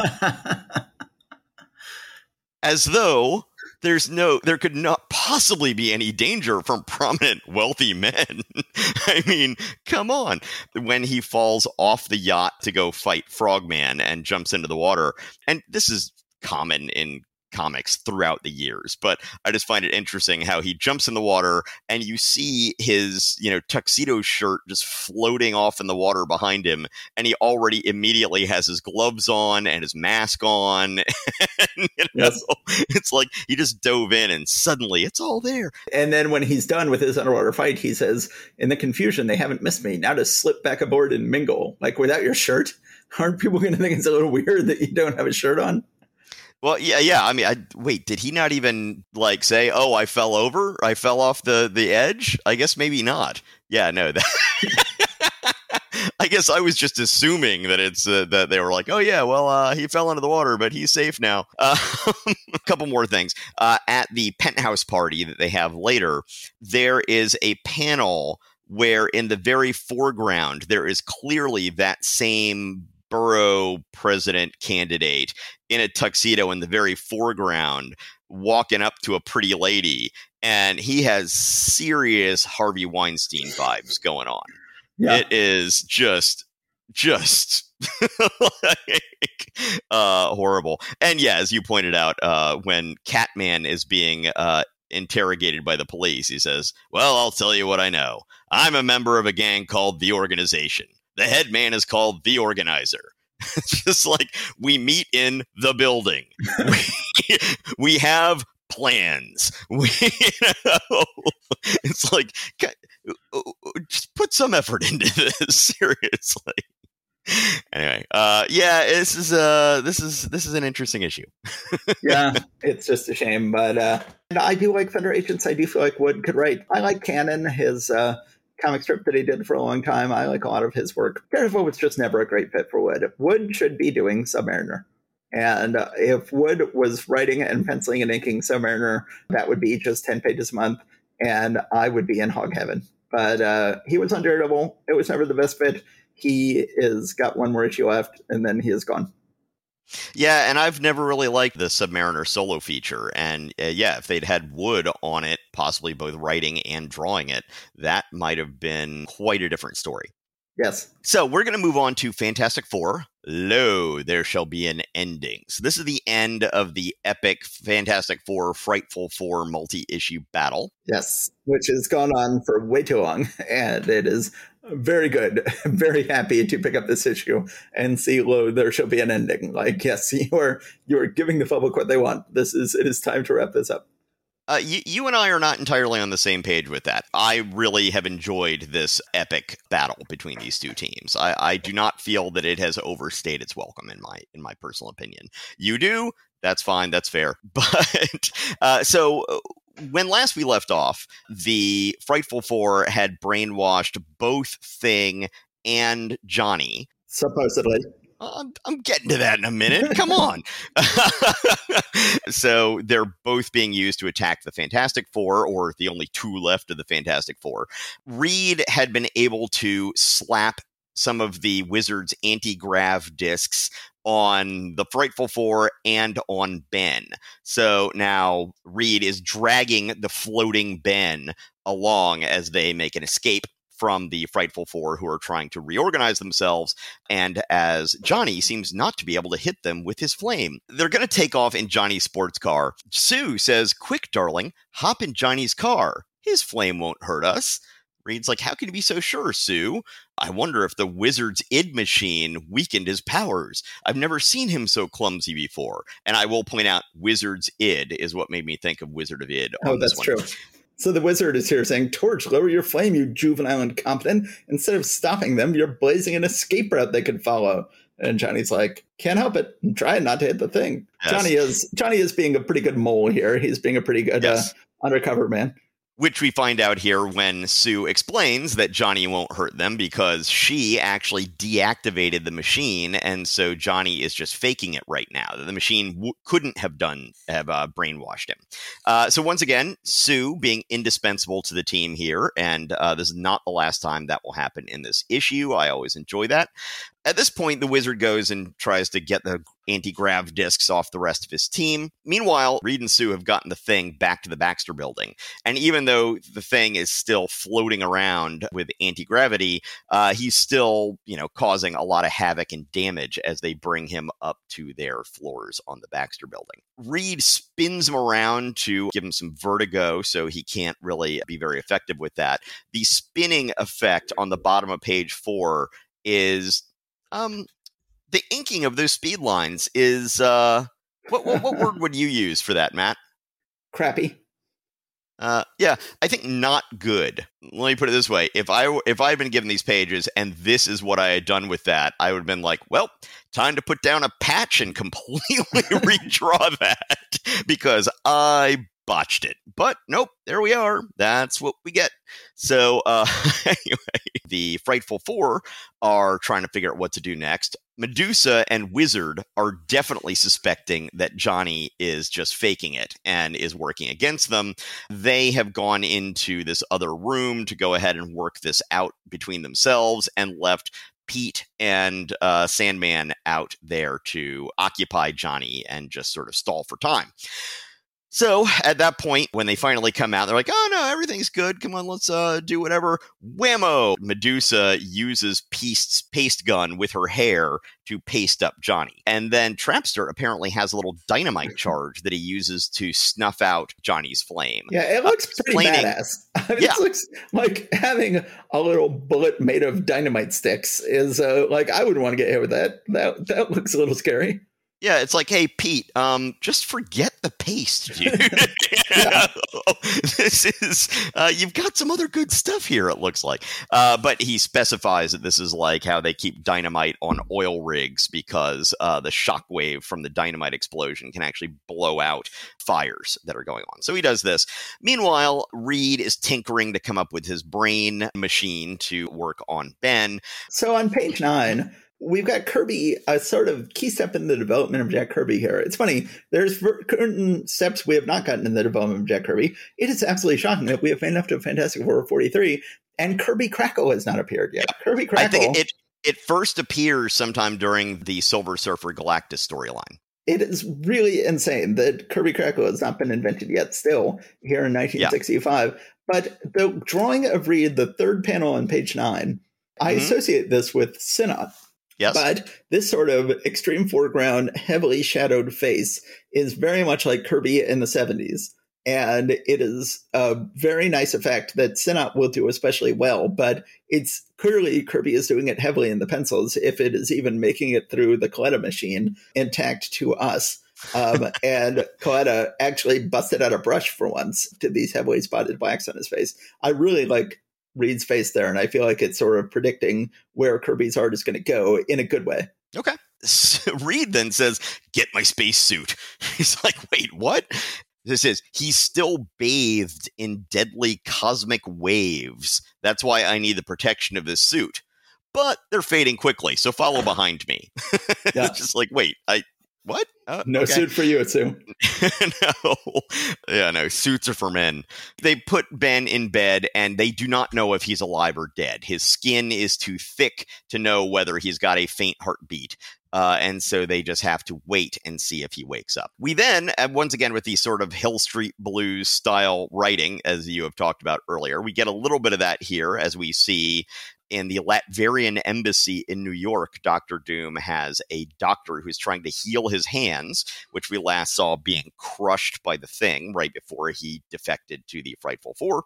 As though there's no, there could not possibly be any danger from prominent, wealthy men. I mean, come on. When he falls off the yacht to go fight Frogman and jumps into the water, and this is common in comics throughout the years, but I just find it interesting how he jumps in the water and you see his, you know, tuxedo shirt just floating off in the water behind him, and he already immediately has his gloves on and his mask on. and, you know, Yes. It's like he just dove in and suddenly it's all there. and then when he's done with his underwater fight, he says, "In the confusion, they haven't missed me. Now to slip back aboard and mingle, like without your shirt. Aren't people going to think it's a little weird that you don't have a shirt on?" Well, yeah, yeah. I mean, I wait. Did he not even like say, "Oh, I fell over. I fell off the the edge"? I guess maybe not. Yeah, no. That I guess I was just assuming that it's uh, that they were like, "Oh yeah, well, uh, he fell into the water, but he's safe now." Uh, a couple more things. Uh, at the penthouse party that they have later, there is a panel where, in the very foreground, there is clearly that same borough president candidate in a tuxedo in the very foreground walking up to a pretty lady and he has serious Harvey Weinstein vibes going on. It is just just like, uh horrible. And yeah, as you pointed out, uh when Catman is being uh interrogated by the police, he says, "Well, I'll tell you what I know. I'm a member of a gang called the Organization. The head man is called the Organizer." It's just like we meet in the building. we, we have plans. We, you know, it's like just put some effort into this. Seriously. anyway, uh, yeah, this is uh, this is this is an interesting issue. yeah, it's just a shame, but uh, I do like Federations. I do feel like Wood could write. I like Cannon, his uh, comic strip that he did for a long time. I like a lot of his work. Daredevil was just never a great fit for Wood. Wood should be doing Submariner. And uh, if Wood was writing and penciling and inking Submariner, that would be just 10 pages a month, and I would be in hog heaven. But uh, he was on Daredevil. It was never the best fit. He is got one more issue left, and then he is gone. Yeah, and I've never really liked the Submariner solo feature. And uh, yeah, if they'd had Wood on it, possibly both writing and drawing it, that might have been quite a different story. Yes. So we're going to move on to Fantastic Four. Lo, there shall be an ending. So this is the end of the epic Fantastic Four Frightful Four multi-issue battle. Yes, which has gone on for way too long, and it is very good. very happy to pick up this issue and see. Lo, there shall be an ending. Like yes, you are you are giving the public what they want. This is it is time to wrap this up. Uh, you, you and I are not entirely on the same page with that. I really have enjoyed this epic battle between these two teams. I, I do not feel that it has overstayed its welcome in my in my personal opinion. You do. That's fine. That's fair. But uh, so when last we left off, the Frightful Four had brainwashed both Thing and Johnny. Supposedly. Uh, I'm, I'm getting to that in a minute. Come on. so they're both being used to attack the Fantastic Four, or the only two left of the Fantastic Four. Reed had been able to slap some of the Wizards anti grav discs on the Frightful Four and on Ben. So now Reed is dragging the floating Ben along as they make an escape from the Frightful Four who are trying to reorganize themselves. And as Johnny seems not to be able to hit them with his flame, they're going to take off in Johnny's sports car. Sue says, Quick, darling, hop in Johnny's car. His flame won't hurt us. Reed's like, How can you be so sure, Sue? I wonder if the wizard's id machine weakened his powers. I've never seen him so clumsy before. And I will point out, Wizard's id is what made me think of Wizard of Id. Oh, that's true. So the wizard is here saying, Torch, lower your flame, you juvenile incompetent. Instead of stopping them, you're blazing an escape route they could follow. And Johnny's like, can't help it. I'm trying not to hit the thing. Yes. Johnny is Johnny is being a pretty good mole here. He's being a pretty good yes. uh, undercover man which we find out here when Sue explains that Johnny won't hurt them because she actually deactivated the machine, and so Johnny is just faking it right now. The machine w- couldn't have done have uh, brainwashed him. Uh, so once again, Sue being indispensable to the team here, and uh, this is not the last time that will happen in this issue. I always enjoy that. At this point, the wizard goes and tries to get the anti grav discs off the rest of his team. Meanwhile, Reed and Sue have gotten the thing back to the Baxter building. And even though the thing is still floating around with anti gravity, uh, he's still, you know, causing a lot of havoc and damage as they bring him up to their floors on the Baxter building. Reed spins him around to give him some vertigo, so he can't really be very effective with that. The spinning effect on the bottom of page four is um, the inking of those speed lines is uh, what, what, what word would you use for that, Matt? Crappy. Uh, yeah, I think not good. Let me put it this way: if I if I had been given these pages and this is what I had done with that, I would have been like, "Well, time to put down a patch and completely redraw that because I botched it. But nope, there we are. That's what we get. So uh, anyway, the Frightful Four are trying to figure out what to do next. Medusa and Wizard are definitely suspecting that Johnny is just faking it and is working against them. They have gone into this other room to go ahead and work this out between themselves and left Pete and uh, Sandman out there to occupy Johnny and just sort of stall for time. So at that point, when they finally come out, they're like, "Oh no, everything's good. Come on, let's uh, do whatever." Whammo! Medusa uses Pete's paste gun with her hair to paste up Johnny, and then Trapster apparently has a little dynamite charge that he uses to snuff out Johnny's flame. Yeah, it looks uh, pretty badass. it yeah. looks like having a little bullet made of dynamite sticks is uh, like I wouldn't want to get hit with that. That that looks a little scary. Yeah, it's like, hey, Pete, um, just forget the paste, dude. this is, uh, you've got some other good stuff here, it looks like. Uh, but he specifies that this is like how they keep dynamite on oil rigs because uh, the shock wave from the dynamite explosion can actually blow out fires that are going on. So he does this. Meanwhile, Reed is tinkering to come up with his brain machine to work on Ben. So on page nine, we've got Kirby, a sort of key step in the development of Jack Kirby here. It's funny, there's certain steps we have not gotten in the development of Jack Kirby. It is absolutely shocking that we have made enough to Fantastic Four 43, and Kirby Crackle has not appeared yet. Kirby Crackle. I think it, it first appears sometime during the Silver Surfer Galactus storyline. It is really insane that Kirby Crackle has not been invented yet, still, here in 1965. Yeah. But the drawing of Reed, the third panel on page 9 mm-hmm. I associate this with Sinnott Yes. But this sort of extreme foreground, heavily shadowed face is very much like Kirby in the 70s. And it is a very nice effect that Sinnott will do especially well, but it's clearly Kirby is doing it heavily in the pencils, if it is even making it through the Colletta machine intact to us. um, and Colletta actually busted out a brush for once to these heavily spotted blacks on his face. I really like Reed's face there, and I feel like it's sort of predicting where Kirby's art is going to go in a good way. Okay. So Reed then says, "Get my spacesuit." He's like, "Wait, what?" This is he's still bathed in deadly cosmic waves. That's why I need the protection of this suit. But they're fading quickly, so follow behind me. Yeah. it's just like, wait, I what? Uh, no okay. suit for you, Sue. no. Yeah, no. Suits are for men. They put Ben in bed and they do not know if he's alive or dead. His skin is too thick to know whether he's got a faint heartbeat. Uh, and so they just have to wait and see if he wakes up. We then, uh, once again, with the sort of Hill Street Blues style writing, as you have talked about earlier, we get a little bit of that here as we see in the Latverian embassy in New York, Doctor Doom has a doctor who's trying to heal his hands, which we last saw being crushed by the thing right before he defected to the Frightful Four.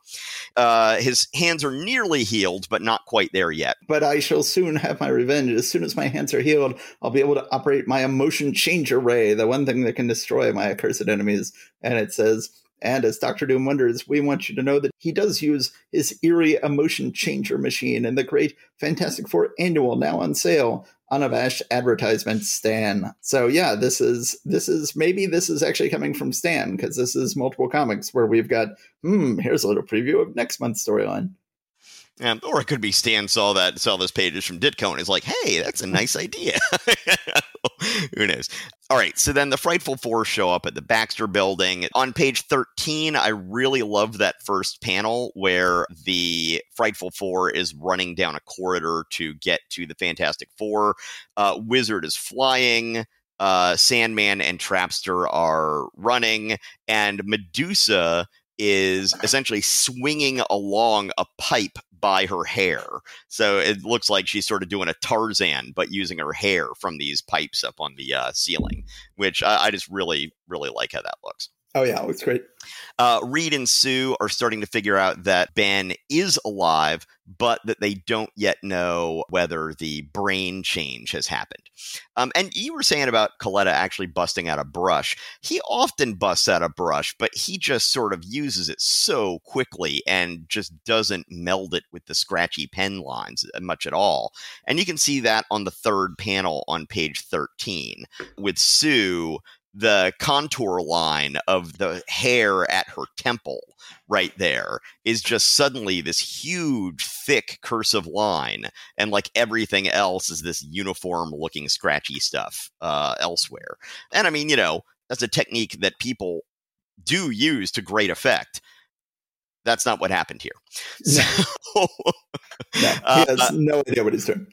Uh, his hands are nearly healed, but not quite there yet. But I shall soon have my revenge. As soon as my hands are healed, I'll be able to operate my emotion changer ray, the one thing that can destroy my accursed enemies. And it says, and as Doctor Doom wonders, we want you to know that he does use his eerie emotion changer machine in the great Fantastic Four annual now on sale. Unabashed advertisement Stan. So yeah, this is this is maybe this is actually coming from Stan because this is multiple comics where we've got hmm, here's a little preview of next month's storyline. Or it could be Stan saw that saw those pages from Ditko and is like, "Hey, that's a nice idea." Who knows? All right, so then the Frightful Four show up at the Baxter Building on page thirteen. I really love that first panel where the Frightful Four is running down a corridor to get to the Fantastic Four. Uh, Wizard is flying. Uh, Sandman and Trapster are running, and Medusa is essentially swinging along a pipe by her hair. So it looks like she's sort of doing a Tarzan, but using her hair from these pipes up on the uh, ceiling, which I, I just really, really like how that looks. Oh yeah, it great. Uh, Reed and Sue are starting to figure out that Ben is alive, but that they don't yet know whether the brain change has happened. Um, and you were saying about Colletta actually busting out a brush. He often busts out a brush, but he just sort of uses it so quickly and just doesn't meld it with the scratchy pen lines much at all. And you can see that on the third panel on page 13 with Sue the contour line of the hair at her temple right there is just suddenly this huge thick cursive line and like everything else is this uniform looking scratchy stuff uh, elsewhere. And i mean you know that's a technique that people do use to great effect. That's not what happened here. No. so, no, he has uh, no idea what he's doing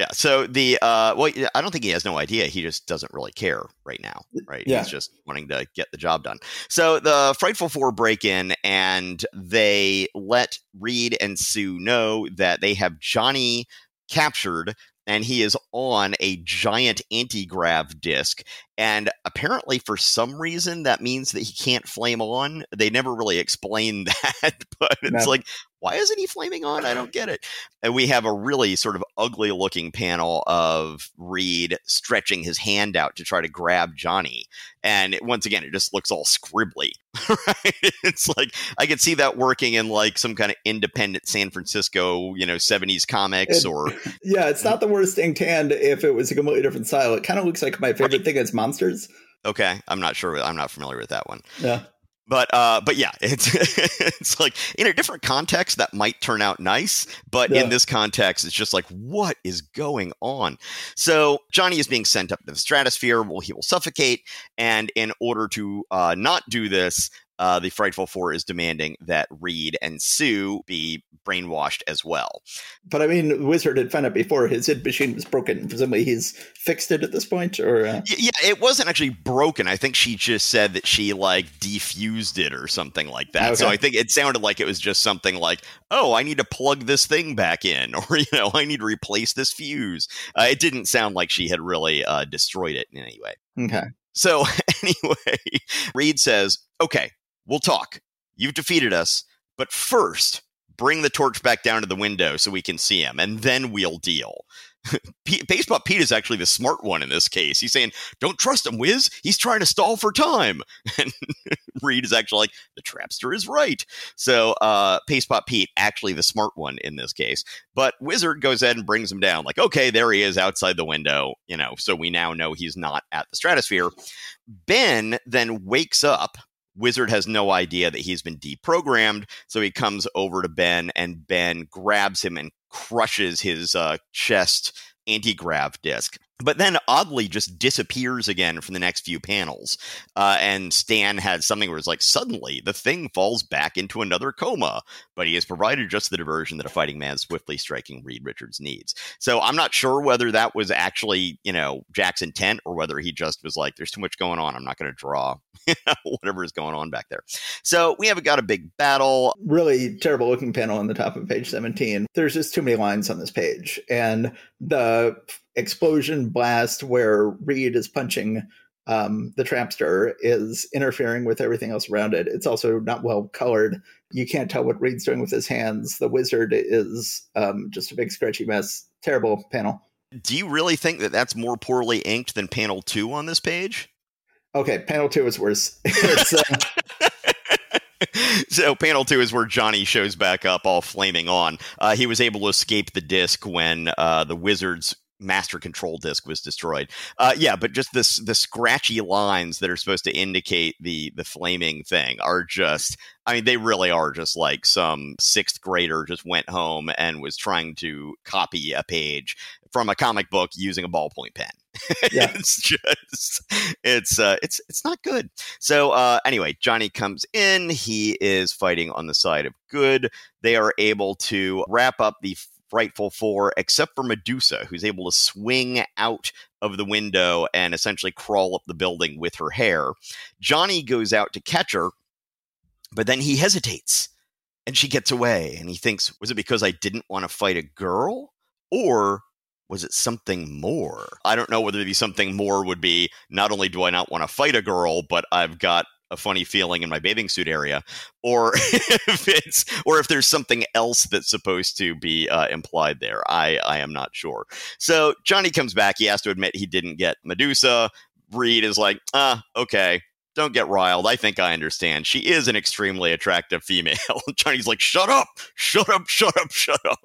yeah. So the uh, well, I don't think he has no idea. He just doesn't really care right now, right? Yeah. He's just wanting to get the job done. So the Frightful Four break in and they let Reed and Sue know that they have Johnny captured and he is on a giant anti grav disc. And apparently, for some reason, that means that he can't flame on. They never really explain that, but it's no. like, why isn't he flaming on? I don't get it. And we have a really sort of ugly looking panel of Reed stretching his hand out to try to grab Johnny. And it, once again, it just looks all scribbly. Right? It's like I could see that working in like some kind of independent San Francisco, you know, 70s comics it, or Yeah, it's not the worst inked hand if it was a completely different style. It kind of looks like my favorite right. thing is monsters. Okay, I'm not sure. I'm not familiar with that one. Yeah but uh, but yeah, it's it's like in a different context that might turn out nice, but yeah. in this context, it's just like what is going on? So Johnny is being sent up to the stratosphere. Well, he will suffocate, and in order to uh, not do this, uh, the Frightful Four is demanding that Reed and Sue be brainwashed as well. But I mean, Wizard had found out before his id machine was broken. Presumably, he's fixed it at this point, or uh... yeah, it wasn't actually broken. I think she just said that she like defused it or something like that. Okay. So I think it sounded like it was just something like, "Oh, I need to plug this thing back in," or you know, "I need to replace this fuse." Uh, it didn't sound like she had really uh, destroyed it in any way. Okay. So anyway, Reed says, "Okay, We'll talk. You've defeated us, but first, bring the torch back down to the window so we can see him, and then we'll deal. P- Paste-Pot Pete is actually the smart one in this case. He's saying, "Don't trust him, Wiz. He's trying to stall for time." And Reed is actually like, "The trapster is right." So, uh, Spot Pete actually the smart one in this case. But Wizard goes ahead and brings him down. Like, okay, there he is outside the window. You know, so we now know he's not at the stratosphere. Ben then wakes up Wizard has no idea that he's been deprogrammed, so he comes over to Ben, and Ben grabs him and crushes his uh, chest anti grav disc but then oddly just disappears again from the next few panels. Uh, and Stan has something where it's like suddenly the thing falls back into another coma, but he has provided just the diversion that a fighting man swiftly striking Reed Richards needs. So I'm not sure whether that was actually, you know, Jack's intent or whether he just was like, there's too much going on. I'm not going to draw whatever is going on back there. So we haven't got a big battle. Really terrible looking panel on the top of page 17. There's just too many lines on this page. And the explosion blast where Reed is punching um, the Trapster is interfering with everything else around it. It's also not well colored. You can't tell what Reed's doing with his hands. The wizard is um, just a big scratchy mess. Terrible panel. Do you really think that that's more poorly inked than panel two on this page? Okay, panel two is worse. uh, so panel two is where Johnny shows back up, all flaming on. Uh, he was able to escape the disc when uh, the wizards master control disk was destroyed. Uh, yeah, but just this the scratchy lines that are supposed to indicate the the flaming thing are just. I mean, they really are just like some sixth grader just went home and was trying to copy a page from a comic book using a ballpoint pen. Yeah. it's just it's uh it's it's not good. So uh anyway, Johnny comes in, he is fighting on the side of good. They are able to wrap up the Frightful Four, except for Medusa, who's able to swing out of the window and essentially crawl up the building with her hair. Johnny goes out to catch her, but then he hesitates and she gets away. And he thinks, was it because I didn't want to fight a girl? Or was it something more? I don't know whether it be something more would be not only do I not want to fight a girl, but I've got a funny feeling in my bathing suit area, or if it's or if there's something else that's supposed to be uh, implied there. I I am not sure. So Johnny comes back. He has to admit he didn't get Medusa. Reed is like, ah, okay. Don't get riled. I think I understand. She is an extremely attractive female. Johnny's like, shut up, shut up, shut up, shut up.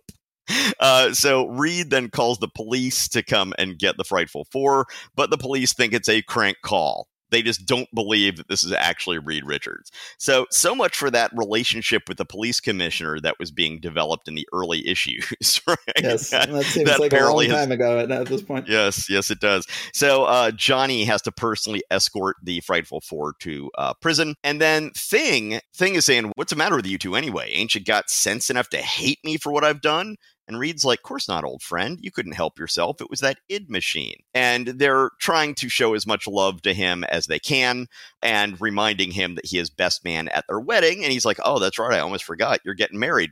Uh, so Reed then calls the police to come and get the Frightful Four, but the police think it's a crank call they just don't believe that this is actually Reed Richards. So, so much for that relationship with the police commissioner that was being developed in the early issues, right? Yes, that seems that like a long time has, ago at this point. Yes, yes, it does. So, uh, Johnny has to personally escort the Frightful Four to uh, prison, and then Thing, Thing is saying, "What's the matter with you two anyway? Ain't you got sense enough to hate me for what I've done?" And Reed's like, course not, old friend. You couldn't help yourself. It was that id machine. And they're trying to show as much love to him as they can and reminding him that he is best man at their wedding. And he's like, oh, that's right. I almost forgot. You're getting married.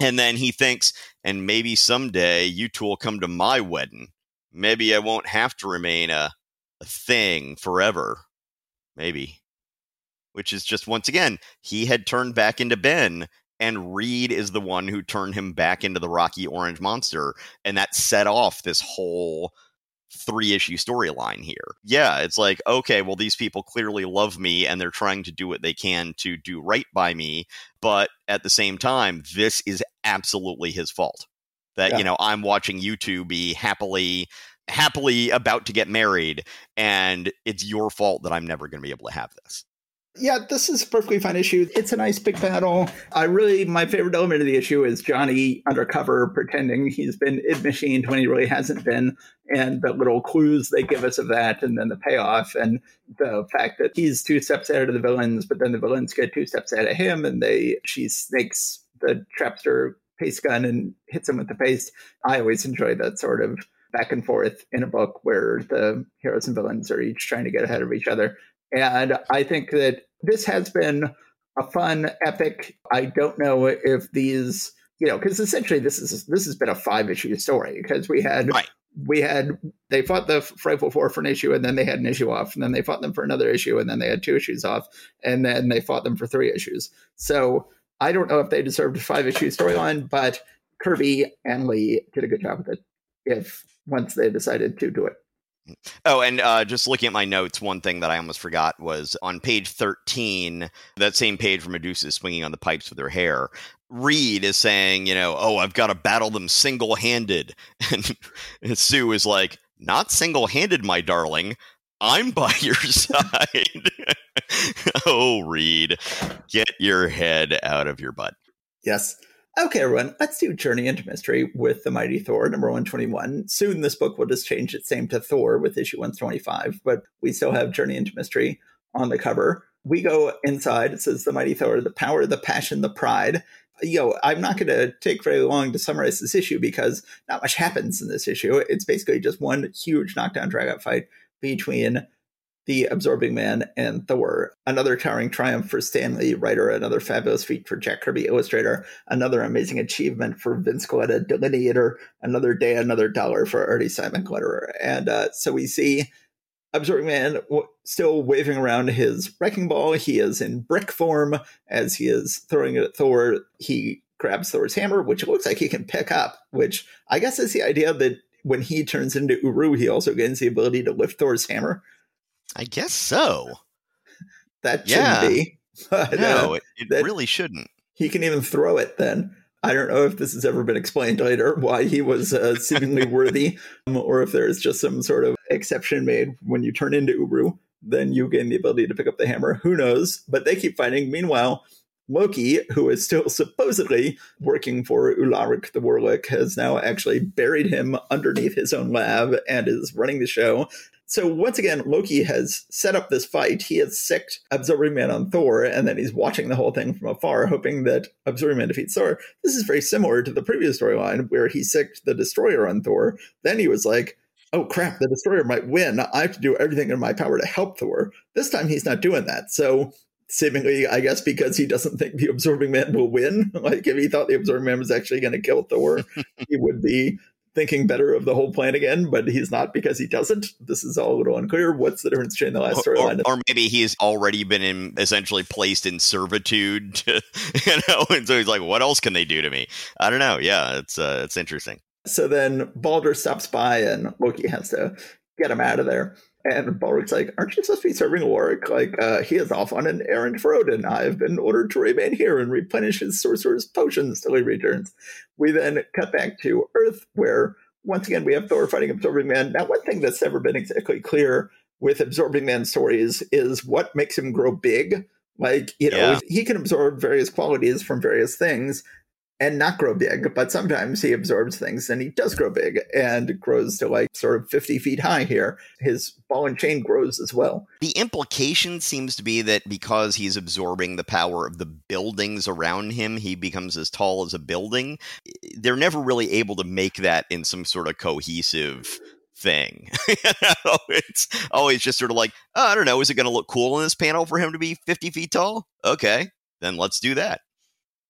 And then he thinks, and maybe someday you two will come to my wedding. Maybe I won't have to remain a a thing forever. Maybe. Which is just once again, he had turned back into Ben and Reed is the one who turned him back into the Rocky Orange Monster, and that set off this whole three issue storyline here. Yeah, it's like, okay, well, these people clearly love me and they're trying to do what they can to do right by me. But at the same time, this is absolutely his fault. That, yeah. you know, I'm watching you two be happily happily about to get married and it's your fault that I'm never going to be able to have this yeah, this is a perfectly fine issue. It's a nice big battle. I really, my favorite element of the issue is Johnny undercover pretending he's been id machined when he really hasn't been, and the little clues they give us of that, and then the payoff, and the fact that he's two steps ahead of the villains, but then the villains get two steps ahead of him, and they she snakes the trapster paste gun and hits him with the paste. I always enjoy that sort of back and forth in a book where the heroes and villains are each trying to get ahead of each other. And I think that this has been a fun epic. I don't know if these, you know, because essentially this is this has been a five issue story because we had right. we had they fought the Frightful Four for an issue and then they had an issue off and then they fought them for another issue and then they had two issues off and then they fought them for three issues. So I don't know if they deserved a five issue storyline, but Kirby and Lee did a good job with it. If once they decided to do it. Oh, and uh, just looking at my notes, one thing that I almost forgot was on page 13, that same page where Medusa is swinging on the pipes with her hair. Reed is saying, you know, oh, I've got to battle them single handed. And, and Sue is like, not single handed, my darling. I'm by your side. oh, Reed, get your head out of your butt. Yes. Okay, everyone, let's do Journey into Mystery with the Mighty Thor, number 121. Soon this book will just change its name to Thor with issue 125, but we still have Journey into Mystery on the cover. We go inside. It says the Mighty Thor, the power, the passion, the pride. Yo, I'm not going to take very long to summarize this issue because not much happens in this issue. It's basically just one huge knockdown dragout fight between the Absorbing Man, and Thor. Another towering triumph for Stan Lee, writer, another fabulous feat for Jack Kirby, illustrator, another amazing achievement for Vince Colletta, delineator, another day, another dollar for Artie Simek letterer. And uh, so we see Absorbing Man w- still waving around his wrecking ball. He is in brick form as he is throwing it at Thor. He grabs Thor's hammer, which looks like he can pick up, which I guess is the idea that when he turns into Uru, he also gains the ability to lift Thor's hammer. I guess so. That shouldn't yeah. be. But, no, uh, it, it really shouldn't. He can even throw it then. I don't know if this has ever been explained later why he was uh, seemingly worthy, um, or if there's just some sort of exception made when you turn into Uru, then you gain the ability to pick up the hammer. Who knows? But they keep fighting. Meanwhile, Loki, who is still supposedly working for Ularic the Warlick, has now actually buried him underneath his own lab and is running the show. So once again, Loki has set up this fight. He has sicked Absorbing Man on Thor, and then he's watching the whole thing from afar, hoping that Absorbing Man defeats Thor. This is very similar to the previous storyline where he sicked the Destroyer on Thor. Then he was like, oh crap, the Destroyer might win. I have to do everything in my power to help Thor. This time he's not doing that. So seemingly, I guess, because he doesn't think the Absorbing Man will win. Like if he thought the Absorbing Man was actually going to kill Thor, he would be thinking better of the whole plan again, but he's not because he doesn't. This is all a little unclear. What's the difference between the last storyline? Or, or, maybe he's already been in, essentially placed in servitude, to, you know, and so he's like, what else can they do to me? I don't know. Yeah, it's uh, it's interesting. So then Balder stops by and Loki has to get him out of there. And Balder's like, Aren't you supposed to be serving Warwick? Like, uh, he is off on an errand for Odin. I have been ordered to remain here and replenish his sorcerer's potions till he returns. We then cut back to Earth, where once again we have Thor fighting Absorbing Man. Now, one thing that's never been exactly clear with Absorbing Man stories is what makes him grow big. Like, you know, yeah. he can absorb various qualities from various things, and not grow big, but sometimes he absorbs things and he does grow big and grows to like sort of 50 feet high here. His ball and chain grows as well. The implication seems to be that because he's absorbing the power of the buildings around him, he becomes as tall as a building. They're never really able to make that in some sort of cohesive thing. you know, it's always just sort of like, oh, I don't know, is it going to look cool in this panel for him to be 50 feet tall? Okay, then let's do that.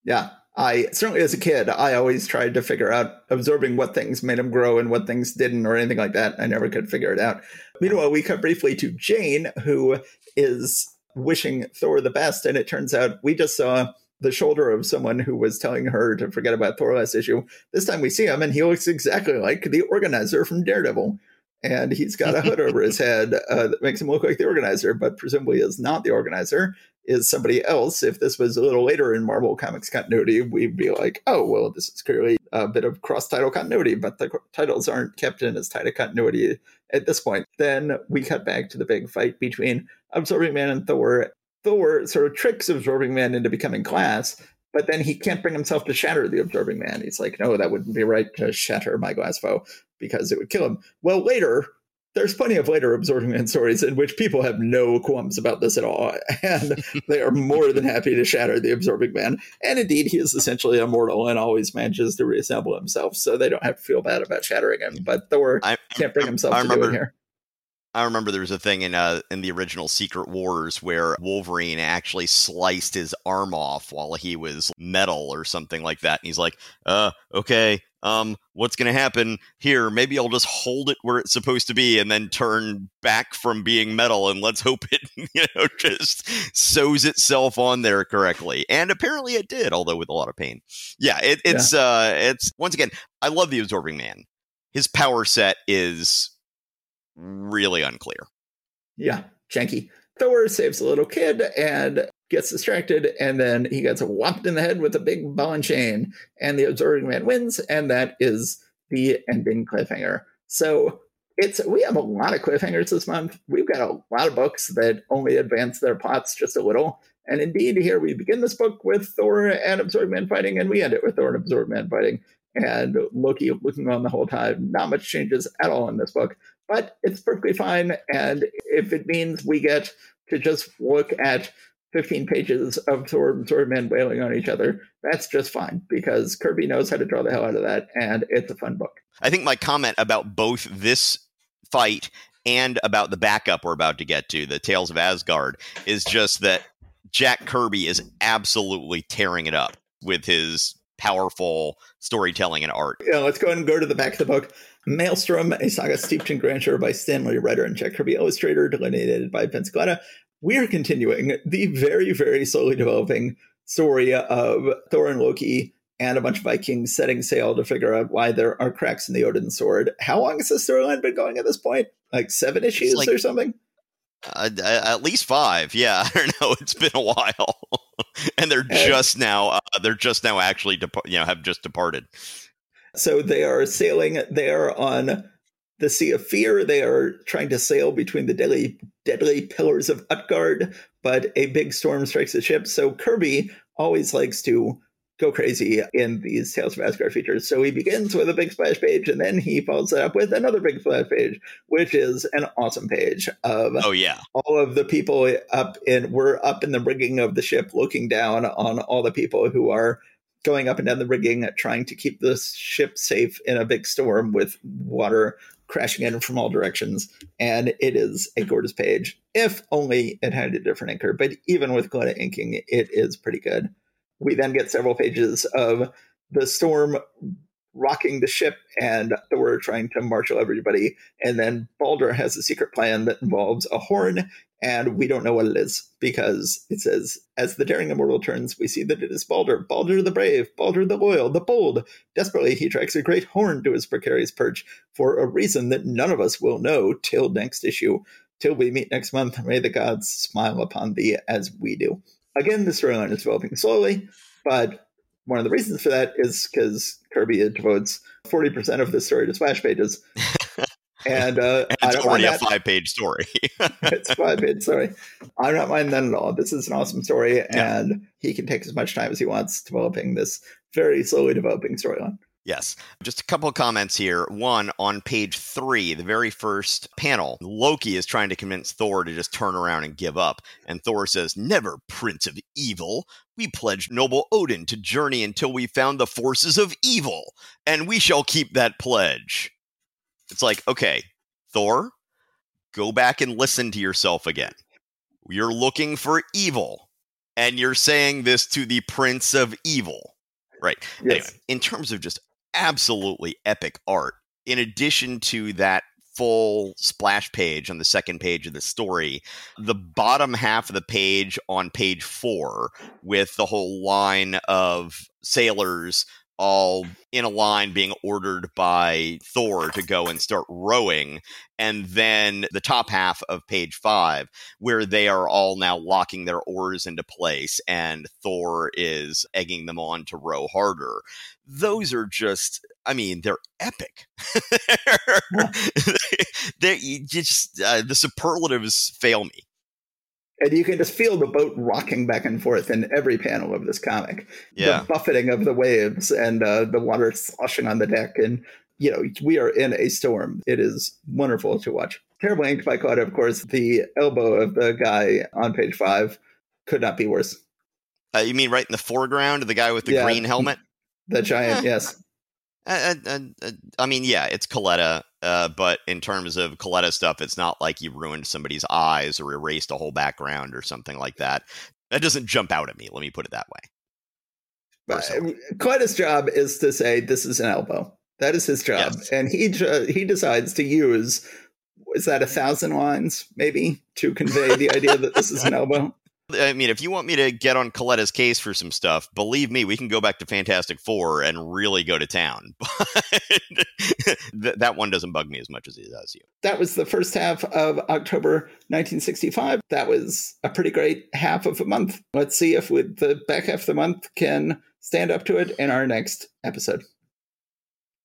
Yeah, I certainly, as a kid, I always tried to figure out absorbing what things made him grow and what things didn't, or anything like that. I never could figure it out. Meanwhile, we cut briefly to Jane, who is wishing Thor the best, and it turns out we just saw the shoulder of someone who was telling her to forget about Thor last issue. This time we see him, and he looks exactly like the organizer from Daredevil. And he's got a hood over his head uh, that makes him look like the organizer, but presumably is not the organizer is somebody else. If this was a little later in Marvel Comics continuity, we'd be like, oh, well, this is clearly a bit of cross title continuity, but the titles aren't kept in as tight a continuity at this point. Then we cut back to the big fight between Absorbing Man and Thor. Thor sort of tricks Absorbing Man into becoming glass, but then he can't bring himself to shatter the Absorbing Man. He's like, no, that wouldn't be right to shatter my glass foe because it would kill him. Well, later, there's plenty of later absorbing man stories in which people have no qualms about this at all, and they are more than happy to shatter the absorbing man. And indeed, he is essentially immortal and always manages to reassemble himself, so they don't have to feel bad about shattering him. But Thor I, can't bring himself I, I to remember, do it here. I remember there was a thing in uh in the original Secret Wars where Wolverine actually sliced his arm off while he was metal or something like that, and he's like, "Uh, okay, um, what's going to happen here? Maybe I'll just hold it where it's supposed to be and then turn back from being metal and let's hope it, you know, just sews itself on there correctly. And apparently it did, although with a lot of pain. Yeah, it, it's, yeah. uh, it's once again, I love the absorbing man. His power set is really unclear. Yeah, janky. Thor saves a little kid and gets distracted, and then he gets whopped in the head with a big ball and chain, and the Absorbing Man wins, and that is the ending cliffhanger. So it's we have a lot of cliffhangers this month. We've got a lot of books that only advance their plots just a little. And indeed, here we begin this book with Thor and Absorbing Man fighting, and we end it with Thor and Absorbing Man fighting. And Loki looking on the whole time. Not much changes at all in this book, but it's perfectly fine. And if it means we get to just look at 15 pages of sword, and sword men wailing on each other, that's just fine because Kirby knows how to draw the hell out of that, and it's a fun book. I think my comment about both this fight and about the backup we're about to get to, the Tales of Asgard, is just that Jack Kirby is absolutely tearing it up with his powerful storytelling and art. Yeah, let's go ahead and go to the back of the book. Maelstrom, a saga steeped in grandeur by Stan Lee writer and Jack Kirby illustrator, delineated by Vince Colletta, we are continuing the very, very slowly developing story of Thor and Loki and a bunch of Vikings setting sail to figure out why there are cracks in the Odin sword. How long has this storyline been going at this point? Like seven issues like, or something? Uh, at least five. Yeah, I don't know. It's been a while, and they're and, just now. Uh, they're just now actually, dep- you know, have just departed. So they are sailing. They are on the Sea of Fear. They are trying to sail between the deadly, deadly pillars of Utgard, but a big storm strikes the ship. So Kirby always likes to go crazy in these Tales of Asgard features. So he begins with a big splash page, and then he follows it up with another big splash page, which is an awesome page of oh yeah, all of the people up in we're up in the rigging of the ship, looking down on all the people who are going up and down the rigging, uh, trying to keep the ship safe in a big storm with water crashing in from all directions. And it is a gorgeous page, if only it had a different inker. But even with Colletta inking, it is pretty good. We then get several pages of the storm rocking the ship and Thor trying to marshal everybody. And then Balder has a secret plan that involves a horn and we don't know what it is because it says, as the daring immortal turns, we see that it is Balder, Balder the brave, Balder the loyal, the bold. Desperately, he tracks a great horn to his precarious perch for a reason that none of us will know till next issue. Till we meet next month, may the gods smile upon thee as we do. Again, the storyline is developing slowly, but one of the reasons for that is because Kirby devotes 40% of the story to splash pages. And, uh, it's already a five page story. it's five page story. I don't mind that at all. This is an awesome story, yeah. and he can take as much time as he wants developing this very slowly developing storyline. Yes. Just a couple of comments here. One, on page three, the very first panel, Loki is trying to convince Thor to just turn around and give up. And Thor says, Never, Prince of Evil. We pledged noble Odin to journey until we found the forces of evil, and we shall keep that pledge. It's like, okay, Thor, go back and listen to yourself again. You're looking for evil, and you're saying this to the Prince of Evil. Right. Yes. Anyway, in terms of just absolutely epic art, in addition to that full splash page on the second page of the story, the bottom half of the page on page four with the whole line of sailors all in a line being ordered by Thor to go and start rowing. And then the top half of page five, where they are all now locking their oars into place and Thor is egging them on to row harder. Those are just, I mean, they're epic. they just, uh, the superlatives fail me and you can just feel the boat rocking back and forth in every panel of this comic. Yeah. The buffeting of the waves and uh, the water sloshing on the deck, and you know we are in a storm. It is wonderful to watch. Terrible inked by Claude, of course. The elbow of the guy on page five could not be worse. Uh, you mean right in the foreground, the guy with the yeah, green helmet? The giant, yes. Uh, uh, uh, I mean, yeah, it's Colletta, uh, but in terms of Colletta stuff, it's not like you ruined somebody's eyes or erased a whole background or something like that. That doesn't jump out at me. Let me put it that way. Colletta's job is to say this is an elbow. That is his job, yes. and he he decides to use is that a thousand lines maybe to convey the idea that this is an elbow. I mean, if you want me to get on Colletta's case for some stuff, believe me, we can go back to Fantastic Four and really go to town. But that one doesn't bug me as much as it does you. That was the first half of October 1965. That was a pretty great half of a month. Let's see if with the back half of the month can stand up to it in our next episode.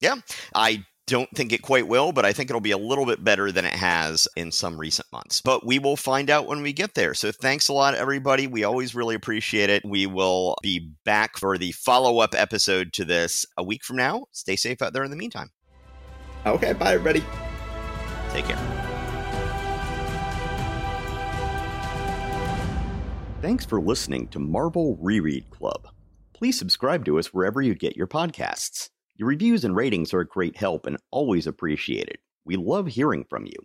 Yeah, I don't think it quite will, but I think it'll be a little bit better than it has in some recent months. But we will find out when we get there. So thanks a lot, everybody. We always really appreciate it. We will be back for the follow up episode to this a week from now. Stay safe out there in the meantime. Okay, bye, everybody. Take care. Thanks for listening to Marvel Reread Club. Please subscribe to us wherever you get your podcasts. Your reviews and ratings are a great help and always appreciated. We love hearing from you.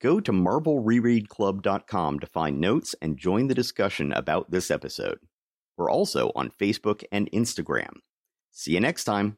Go to MarvelRereadClub.com to find notes and join the discussion about this episode. We're also on Facebook and Instagram. See you next time.